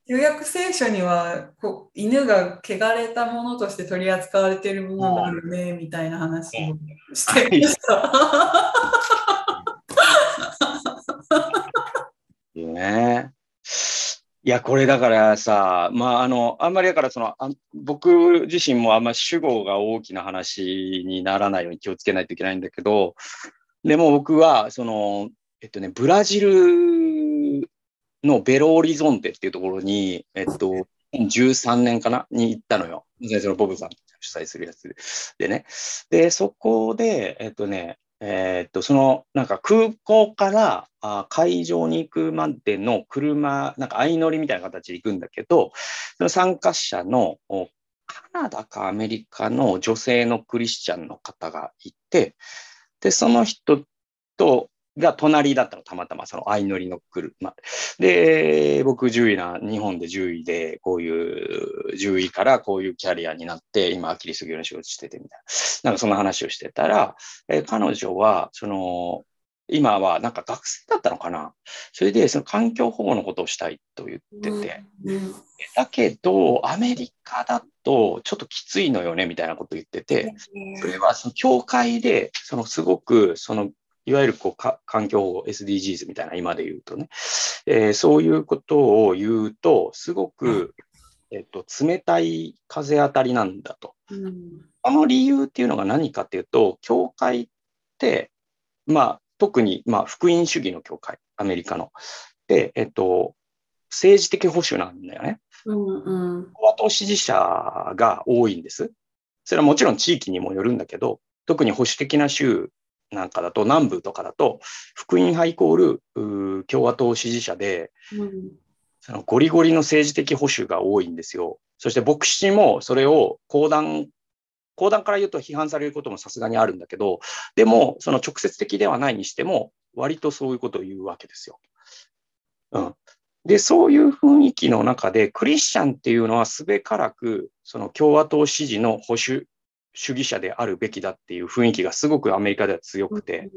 旧約聖書にはこう犬が汚れたものとして取り扱われているものがあるねみたいな話をしてました。ねいや、これだからさ、まあ、あの、あんまりだからその、あ僕自身もあんま主語が大きな話にならないように気をつけないといけないんだけど、でも僕は、その、えっとね、ブラジルのベロオリゾンテっていうところに、えっと、13年かなに行ったのよ。先生のボブさん主催するやつでね。で、そこで、えっとね、えー、っと、その、なんか空港からあ会場に行くまでの車、なんか相乗りみたいな形で行くんだけど、その参加者のカナダかアメリカの女性のクリスチャンの方がいて、で、その人とが隣だったの、たまたまその相乗りの車。で、僕10位な、日本で10位で、こういう10位からこういうキャリアになって、今、キリスト教の仕事しててみたいな。なんかそんな話をしてたら、え彼女は、その、今はなんか学生だったのかな。それでその環境保護のことをしたいと言ってて、うんうん、だけどアメリカだとちょっときついのよねみたいなことを言ってて、それはその教会でそのすごくそのいわゆるこう環境保護 SDGs みたいな今で言うとね、えー、そういうことを言うと、すごく、えっと、冷たい風当たりなんだと。うん、あの理由っていうのが何かっていうと、教会って、まあ、特に、まあ、福音主義の教会、アメリカの。で、えっと、政治的保守なんだよね。うんうん、共和党支持者が多いんです。それはもちろん地域にもよるんだけど、特に保守的な州なんかだと、南部とかだと、福音派イコール共和党支持者で、うん、そのゴリゴリの政治的保守が多いんですよ。そして牧師もそれを講談、講談から言うと批判されることもさすがにあるんだけど、でも、その直接的ではないにしても、割とそういうことを言うわけですよ。うん。で、そういう雰囲気の中で、クリスチャンっていうのはすべからく、その共和党支持の保守主義者であるべきだっていう雰囲気がすごくアメリカでは強くて、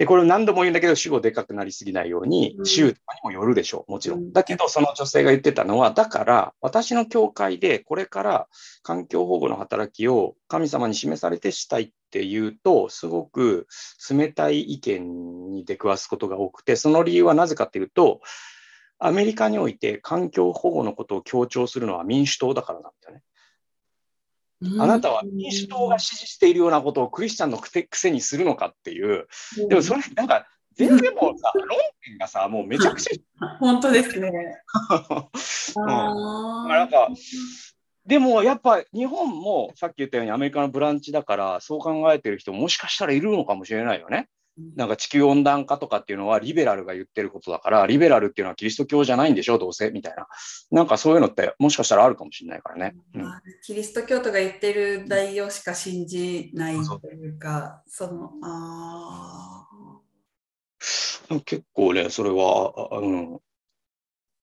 で、これ何度も言うんだけど、主語でかくなりすぎないように、州とかにもよるでしょう、もちろん。だけど、その女性が言ってたのは、だから、私の教会でこれから環境保護の働きを神様に示されてしたいっていうと、すごく冷たい意見に出くわすことが多くて、その理由はなぜかっていうと、アメリカにおいて環境保護のことを強調するのは民主党だからなんだよね。あなたは民主党が支持しているようなことをクリスチャンのくせにするのかっていう、でもそれ、なんか、全然もうさ、論点がさ、もうめちゃくちゃ。本当ですね。うん、なんか、でもやっぱ日本もさっき言ったようにアメリカのブランチだから、そう考えてる人もしかしたらいるのかもしれないよね。なんか地球温暖化とかっていうのはリベラルが言ってることだから、リベラルっていうのはキリスト教じゃないんでしょ、どうせみたいな。なんかそういうのってもしかしたらあるかもしれないからね。うん、キリスト教徒が言ってる内容しか信じないというか、その、あ結構ね、それは、うん。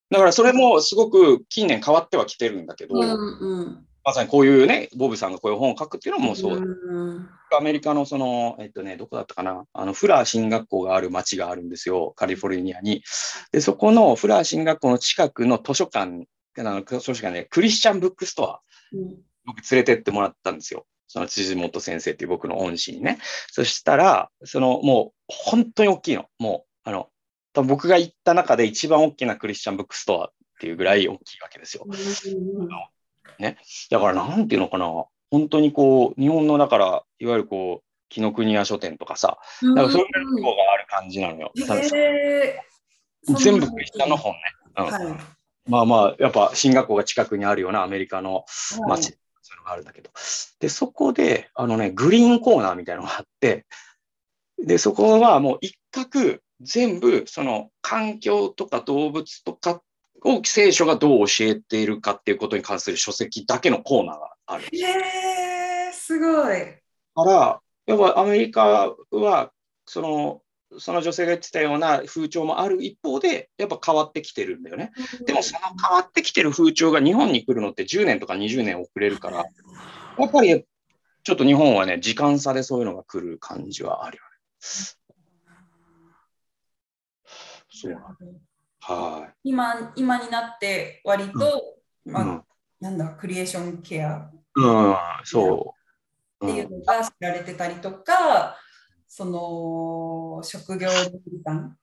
だからそれもすごく近年変わってはきてるんだけど、うんうん、まさにこういうね、ボブさんがこういう本を書くっていうのもそうだ。うんアメリカのその、えっとね、どこだったかな、あの、フラー進学校がある町があるんですよ、カリフォルニアに。で、そこのフラー進学校の近くの図書館、あの図書館ね、クリスチャンブックストア、うん、僕連れてってもらったんですよ。その辻本先生っていう僕の恩師にね。そしたら、そのもう本当に大きいの。もう、あの、多分僕が行った中で一番大きなクリスチャンブックストアっていうぐらい大きいわけですよ。うんね。だからなんていうのかな、本当にこう、日本のだから、いわゆるこう、紀ノ国屋書店とかさ、なんかそういうとこがある感じなのよ。えー、全部クリスチャンの本ね。うん、はい、まあまあ、やっぱ進学校が近くにあるようなアメリカの街、はい、そういうのがあるんだけど。で、そこで、あのね、グリーンコーナーみたいなのがあって、で、そこはもう一角、全部、その環境とか動物とかを聖書がどう教えているかっていうことに関する書籍だけのコーナーがある。へえー、すごい。から、やっぱアメリカは、その、その女性が言ってたような風潮もある一方で、やっぱ変わってきてるんだよね。でもその変わってきてる風潮が日本に来るのって10年とか20年遅れるから、やっぱりちょっと日本はね、時間差でそういうのが来る感じはあるよね。そうなんはい、今今になって割と、うん、まあ、なんだクリエーションケア、うん、そうっていうのが知られてたりとか、その職業分担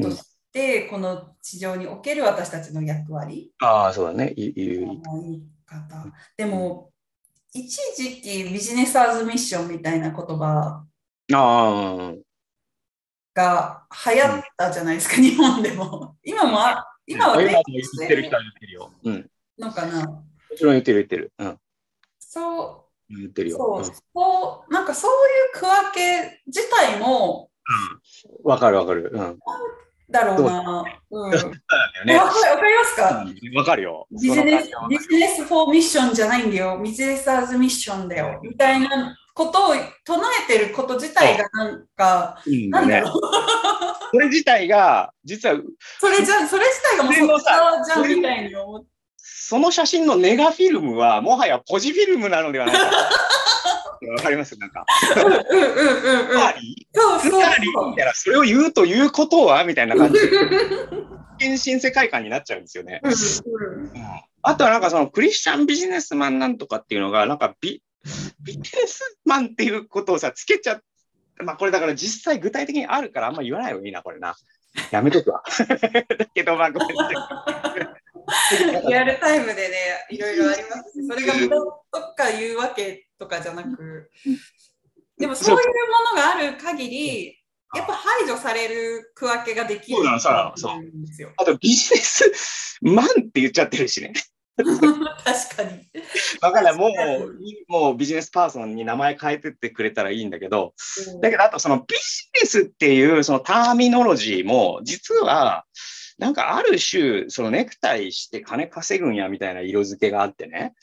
として、この地上における私たちの役割。ああそうだね。言い方。でも一時期ビジネスアズミッションみたいな言葉ああが流行ったじゃないですか、日本でも。今も、今は、ね、今も言ってる人は言ってるよ。うん。のかな。もちろん言ってる言ってる。うん。そう。言ってるよ。そう、そう、なんかそういう区分け自体も、わ、うん、かるわかる。うん。だろうな。うん。わ、かりますか？わかるよ。ビジネス、ビジネスフォーミッションじゃないんだよ。ビジネスアズミッションだよ。みたいなことを唱えてること自体がなんか、なんだろう。それ自体が、実は、それじゃ、それ自体がもうそっちじゃんみたいに思って。その写真のネガフィルムは、もはやポジフィルムなのではないか。わかります？なんか。うんうんうんうん。そうそうそう。みたいな、それを言うということはみたいな感じで。献身世界観になっちゃうんですよね。うんうん、あとはなんかそのクリスチャンビジネスマンなんとかっていうのが、なんかビビジネスマンっていうことをさ、つけちゃまあこれだから実際具体的にあるからあんま言わない方がいいな、これな。やめとくわ。だけど、まあごめんなさい。リアルタイムでね、いろいろありますし、それが無駄とか言うわけとかじゃなく、でもそういうものがある限り、やっぱ排除される区分けができるそうなのう。あとビジネスマンって言っちゃってるしね。確かに。だからもう、もうビジネスパーソンに名前変えてってくれたらいいんだけど、うん、だけどあとそのビジネスっていうそのターミノロジーも、実は、なんかある種、そのネクタイして金稼ぐんやみたいな色付けがあってね。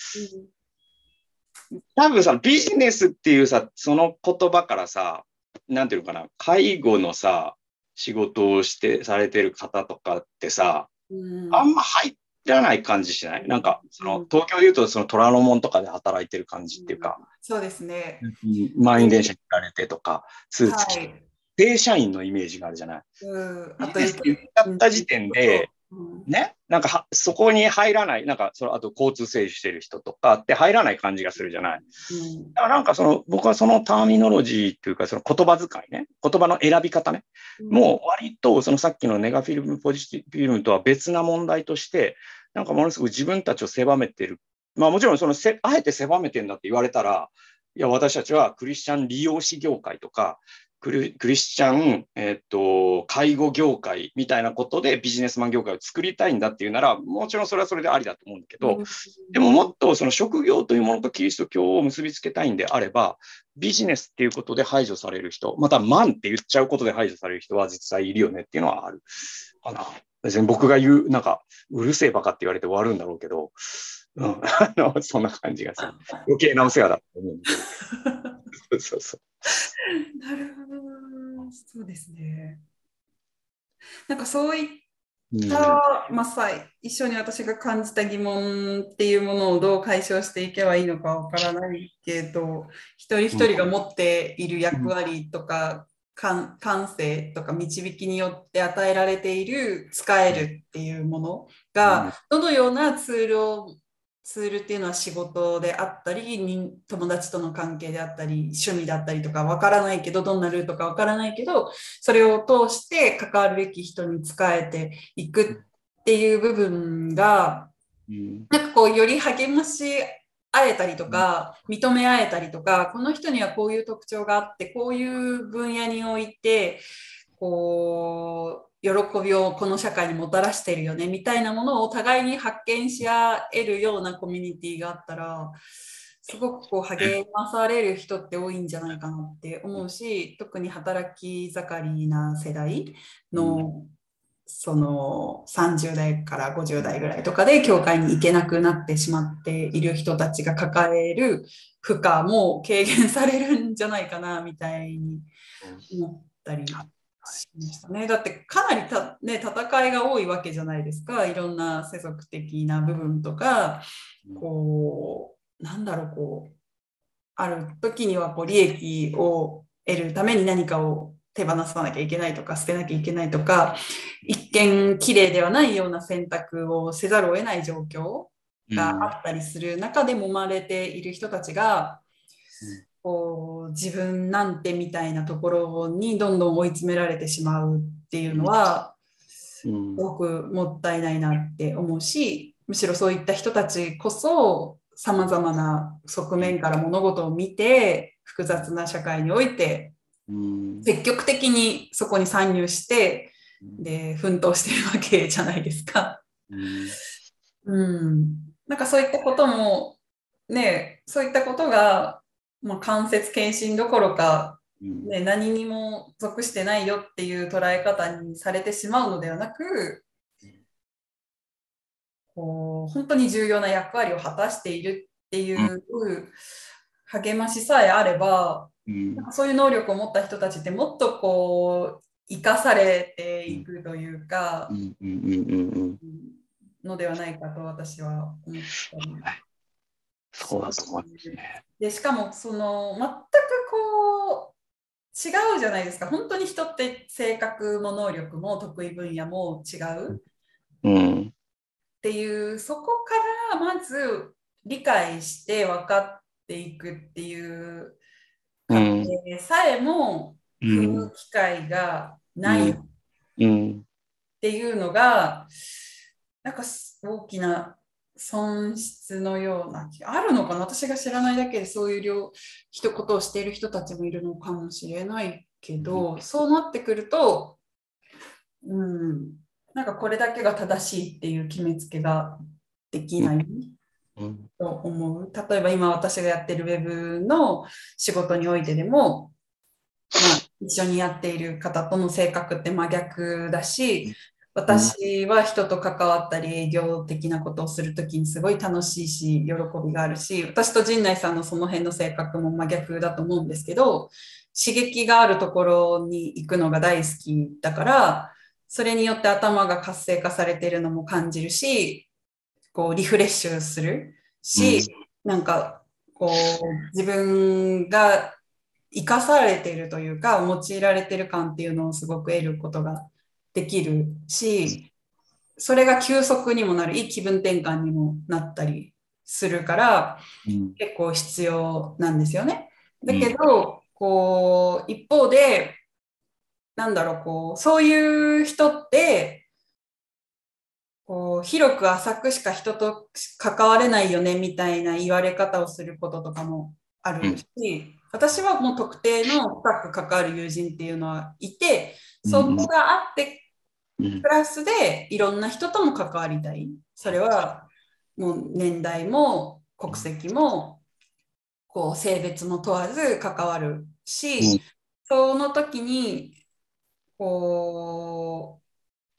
うん、多分さ、ビジネスっていうさ、その言葉からさ、なんていうのかな、介護のさ、仕事をして、されてる方とかってさ、うん、あんま入っらない感じしない？なんか、その、東京で言うと、その虎ノ門とかで働いてる感じっていうか、そうですね。満員電車に行かれてとか、スーツ着て、はい、正社員のイメージがあるじゃない？うん、あと言った時点で、ね、なんかはそこに入らない、なんかそのあと交通整理してる人とかって入らない感じがするじゃない？うん、だからなんかその僕はそのターミノロジーっていうかその言葉遣いね、言葉の選び方ね、うん、もう割とそのさっきのネガフィルム、ポジティブフィルムとは別な問題として、なんかものすごく自分たちを狭めてる。まあもちろんそのせあえて狭めてんだって言われたら、いや私たちはクリスチャン利用師業界とかクリクリスチャン、えっと、介護業界みたいなことでビジネスマン業界を作りたいんだっていうなら、もちろんそれはそれでありだと思うんだけど、でももっとその職業というものとキリスト教を結びつけたいんであれば、ビジネスっていうことで排除される人、またマンって言っちゃうことで排除される人は実際いるよねっていうのはあるかな。別に僕が言う、なんか、うるせえバカって言われて終わるんだろうけど、うん、あのそんな感じがする。余計なお世話だと思うんで。そうそうそう。なるほど。そうですね。なんかそういった、うん、まあ、さ一緒に私が感じた疑問っていうものをどう解消していけばいいのかわからないけど、一人一人が持っている役割とか、感感性とか導きによって与えられている使えるっていうものがどのようなツールをツールっていうのは仕事であったり友達との関係であったり趣味だったりとかわからないけどどんなルートかわからないけどそれを通して関わるべき人に仕えていくっていう部分が、うん、なんかこうより励まし合えたりとか認め合えたりとかこの人にはこういう特徴があってこういう分野においてこう喜びをこの社会にもたらしてるよねみたいなものをお互いに発見し合えるようなコミュニティがあったらすごくこう励まされる人って多いんじゃないかなって思うし特に働き盛りな世代のその30代から50代ぐらいとかで教会に行けなくなってしまっている人たちが抱える負荷も軽減されるんじゃないかなみたいに思ったりしましたね。だってかなりた、ね、戦いが多いわけじゃないですかいろんな世俗的な部分とかこうなんだろうこうある時にはこう利益を得るために何かを手放さなきゃいけないとか捨てなきゃいけないとか一見綺麗ではないような選択をせざるを得ない状況があったりする中でも生まれている人たちが、こう自分なんてみたいなところにどんどん追い詰められてしまうっていうのは、すごくもったいないなって思うしむしろそういった人たちこそさまざまな側面から物事を見て複雑な社会において積極的にそこに参入してで奮闘してるわけじゃないですか。うん、なんかそういったこともねそういったことがまあ、間接検診どころか、ね、何にも属してないよっていう捉え方にされてしまうのではなく、こう本当に重要な役割を果たしているっていう励ましさえあれば、なんかそういう能力を持った人たちってもっとこう生かされていくというか、のではないかと私は思ったりそうだと思いますね。でしかもその全くこう違うじゃないですか。本当に人って性格も能力も得意分野も違う、うん、っていうそこからまず理解して分かっていくっていう過程さえも踏む機会がないっていうのがなんか大きな損失のようなあるのかな？私が知らないだけでそういう量一言をしている人たちもいるのかもしれないけど、うん、そうなってくるとうん。なんかこれだけが正しいっていう決めつけができない。と思う。例えば今私がやってるウェブの仕事においてでも、まあ、一緒にやっている方との性格って真逆だし私は人と関わったり営業的なことをするときにすごい楽しいし喜びがあるし私と陣内さんのその辺の性格も真逆だと思うんですけど刺激があるところに行くのが大好きだからそれによって頭が活性化されてるのも感じるしこうリフレッシュする。し、うん、なんかこう自分が生かされてるというか用いられてる感っていうのをすごく得ることができるしそれが休息にもなるいい気分転換にもなったりするから、うん、結構必要なんですよね。だけど、うん、こう一方でなんだろうこうそういう人ってこう広く浅くしか人と関われないよねみたいな言われ方をすることとかもあるし、うん、私はもう特定の深く関わる友人っていうのはいてそこがあってプラスでいろんな人とも関わりたい。それはもう年代も国籍もこう性別も問わず関わるし、その時にこ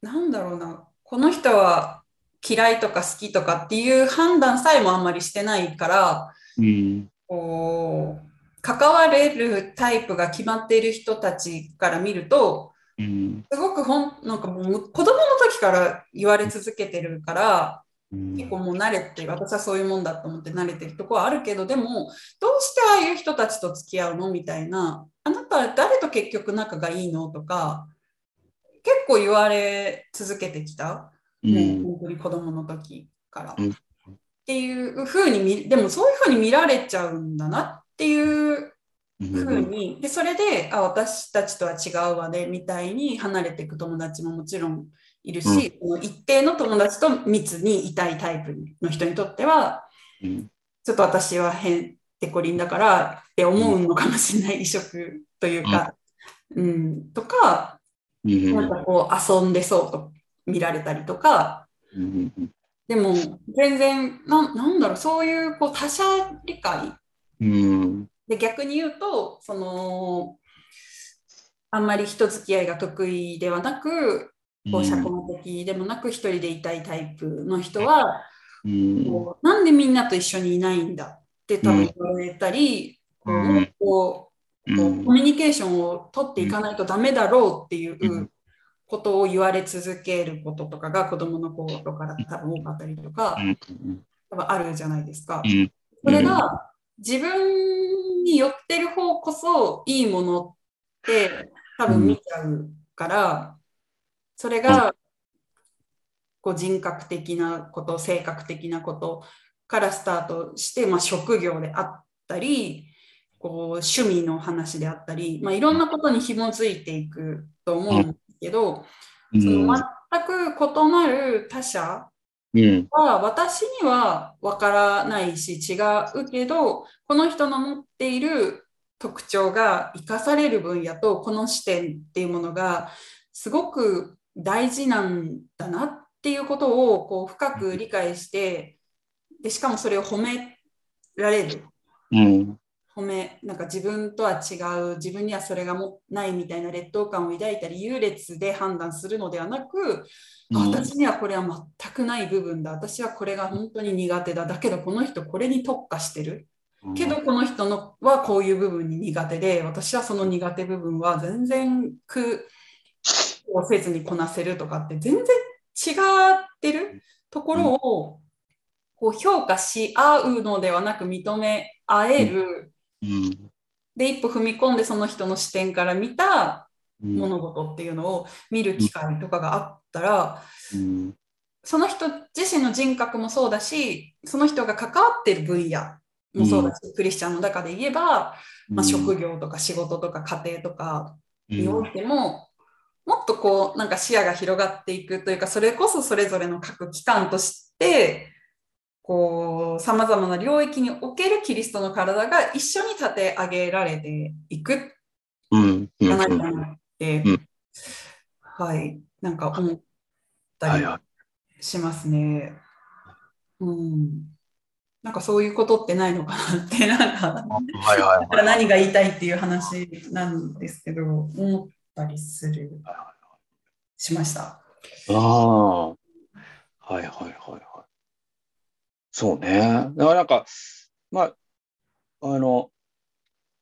うなんだろうなこの人は嫌いとか好きとかっていう判断さえもあんまりしてないから、うん、こう関われるタイプが決まっている人たちから見ると、うん、すごくほんなんかもう子供の時から言われ続けてるから、うん、結構もう慣れて私はそういうもんだと思って慣れてるとこはあるけどでもどうしてああいう人たちと付き合うの？みたいな。あなたは誰と結局仲がいいの？とか結構言われ続けてきた、うん、もう本当に子供の時から。うん、っていうふうに見でもそういうふうに見られちゃうんだなっていうふうにでそれであ私たちとは違うわねみたいに離れていく友達ももちろんいるし、うん、一定の友達と密にいたいタイプの人にとっては、うん、ちょっと私は変てこりんだからって思うのかもしれない、異色というか、うん、とかなんかこう遊んでそうと見られたりとか、でも全然ななんだろうそういうこう他者理解、で逆に言うとそのあんまり人付き合いが得意ではなくこう社交的でもなく一人でいたいタイプの人は、こうなんでみんなと一緒にいないんだって多分言われたり、こうこうコミュニケーションを取っていかないとダメだろうっていうことを言われ続けることとかが子供の頃から多分多かったりとか、多分あるじゃないですか。それが自分に寄ってる方こそいいものって多分見ちゃうから、それがこう人格的なこと、性格的なことからスタートして、まあ、職業であったり、こう趣味の話であったり、まあ、いろんなことに紐づいていくと思うんですけど、うん、その全く異なる他者は私には分からないし違うけどこの人の持っている特徴が生かされる分野とこの視点っていうものがすごく大事なんだなっていうことをこう深く理解してでしかもそれを褒められる、うん、褒めなんか自分とは違う自分にはそれがもないみたいな劣等感を抱いたり優劣で判断するのではなく、うん、私にはこれは全くない部分だ。私はこれが本当に苦手だ。だけどこの人これに特化してる、うん、けどこの人のはこういう部分に苦手で私はその苦手部分は全然苦をせずにこなせるとかって全然違ってるところをこう評価し合うのではなく認め合えるうん、で一歩踏み込んでその人の視点から見た物事っていうのを見る機会とかがあったら、うん、その人自身の人格もそうだしその人が関わってる分野もそうだし、うん、クリスチャンの中で言えば、まあ、職業とか仕事とか家庭とかにおいても、もっとこうなんか視野が広がっていくというかそれこそそれぞれの各機関としてこう、様々な領域におけるキリストの体が一緒に立て上げられていくじゃないかなって、はい、なんか思ったりしますね。うん。なんかそういうことってないのかなって、なんか、はいはい、何が言いたいっていう話なんですけど、思ったりする、しました。ああ。はいはいはいはい。そうね。だからなんか、まあ、あの、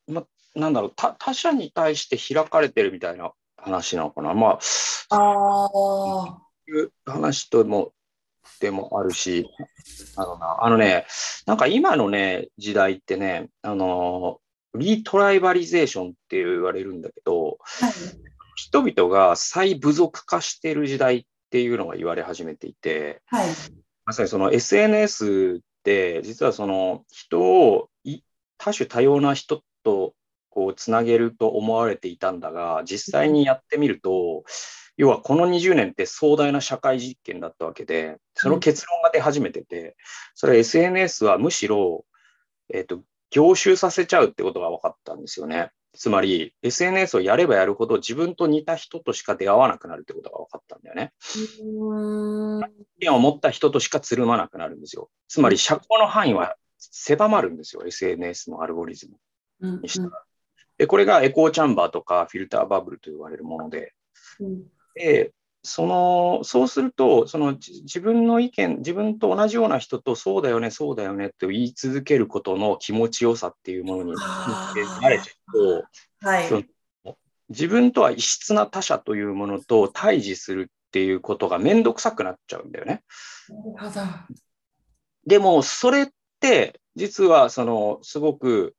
ま、なんだろう、他他者に対して開かれてるみたいな話なのかな。まあ、あいう話とも、でもあるし、あのな、あのね、なんか今のね、時代ってね、あの、リトライバリゼーションって言われるんだけど、はい、人々が再部族化している時代っていうのが言われ始めていて、はい、まさにその SNS って実はその人を多種多様な人とこうつなげると思われていたんだが実際にやってみると要はこの20年って壮大な社会実験だったわけでその結論が出始めててそれ SNS はむしろ、えっ、ー、と凝集させちゃうってことが分かったんですよね。つまり SNS をやればやるほど自分と似た人としか出会わなくなるってことが分かったんだよね。意見を持った人としかつるまなくなるんですよ。つまり社交の範囲は狭まるんですよ、SNS のアルゴリズムにしたら。でこれがエコーチャンバーとかフィルターバブルと言われるもので、でそのそうするとその自分の意見自分と同じような人とそうだよねそうだよねって言い続けることの気持ちよさっていうものに慣れちゃうと、はい、自分とは異質な他者というものと対峙するっていうことが面倒くさくなっちゃうんだよね。でもそれって実はそのすごく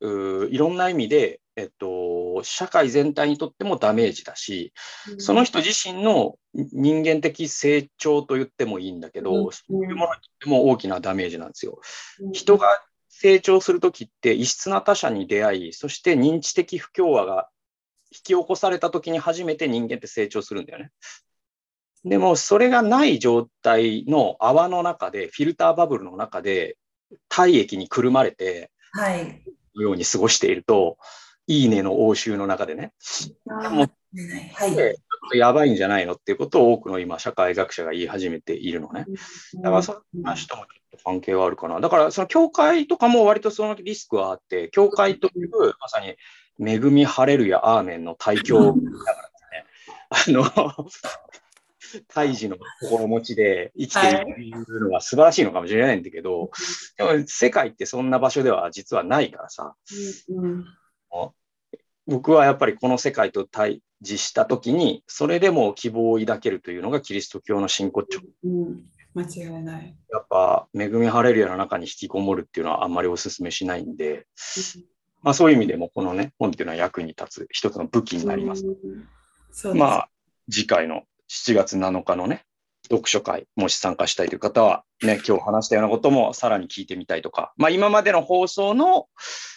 いろんな意味でえっと、社会全体にとってもダメージだし、その人自身の人間的成長と言ってもいいんだけど、うん、そういうものにとっても大きなダメージなんですよ。うん、人が成長するときって異質な他者に出会い、そして認知的不協和が引き起こされたときに初めて人間って成長するんだよね。でもそれがない状態の泡の中で、フィルターバブルの中で体液にくるまれて、はい、のように過ごしていると、いいねの応酬の中でね。でも、はい、ちょっとやばいんじゃないのっていうことを多くの今、社会学者が言い始めているのね。だからその話ともちょっと関係はあるかな。だからその教会とかも割とそのリスクはあって、教会というまさに恵み晴れるやアーメンの対境だからですね。あの、胎児の心持ちで生きているのは素晴らしいのかもしれないんだけど、はい、でも世界ってそんな場所では実はないからさ、うん、僕はやっぱりこの世界と対峙したときに、それでも希望を抱けるというのがキリスト教の真骨頂。うん、間違いない。やっぱ、恵み晴れるような中に引きこもるっていうのはあんまりお勧めしないんで、うん、まあそういう意味でもこのね、本っていうのは役に立つ一つの武器になります。うん、まあ、次回の7月7日のね、読書会、もし参加したいという方は、ね、今日話したようなこともさらに聞いてみたいとか、まあ今までの放送の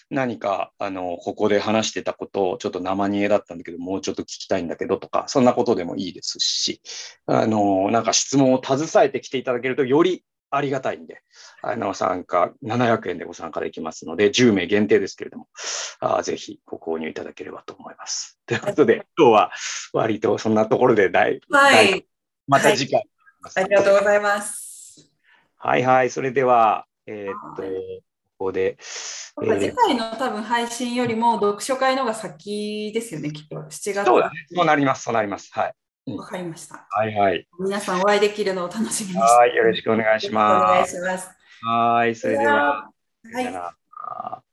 何か、あの、ここで話してたことをちょっと生煮えだったんだけど、もうちょっと聞きたいんだけどとか、そんなことでもいいですし、あの、なんか質問を携えてきていただけるとよりありがたいんで、あの、参加、700円でご参加できますので、10名限定ですけれども、あぜひご購入いただければと思います。ということで、今日は割とそんなところで大、はい、また次回、はい、ありがとうございます。はいはい、それでは、えー、っと、こで。次回の多分配信よりも読書会のが先ですよね、きっと。7月。そうだね。そうなります、そうなります。はい。わかりました。はいはい。皆さんお会いできるのを楽しみにはい、よろしくお願いします。お願いします。はい、それでは。はい。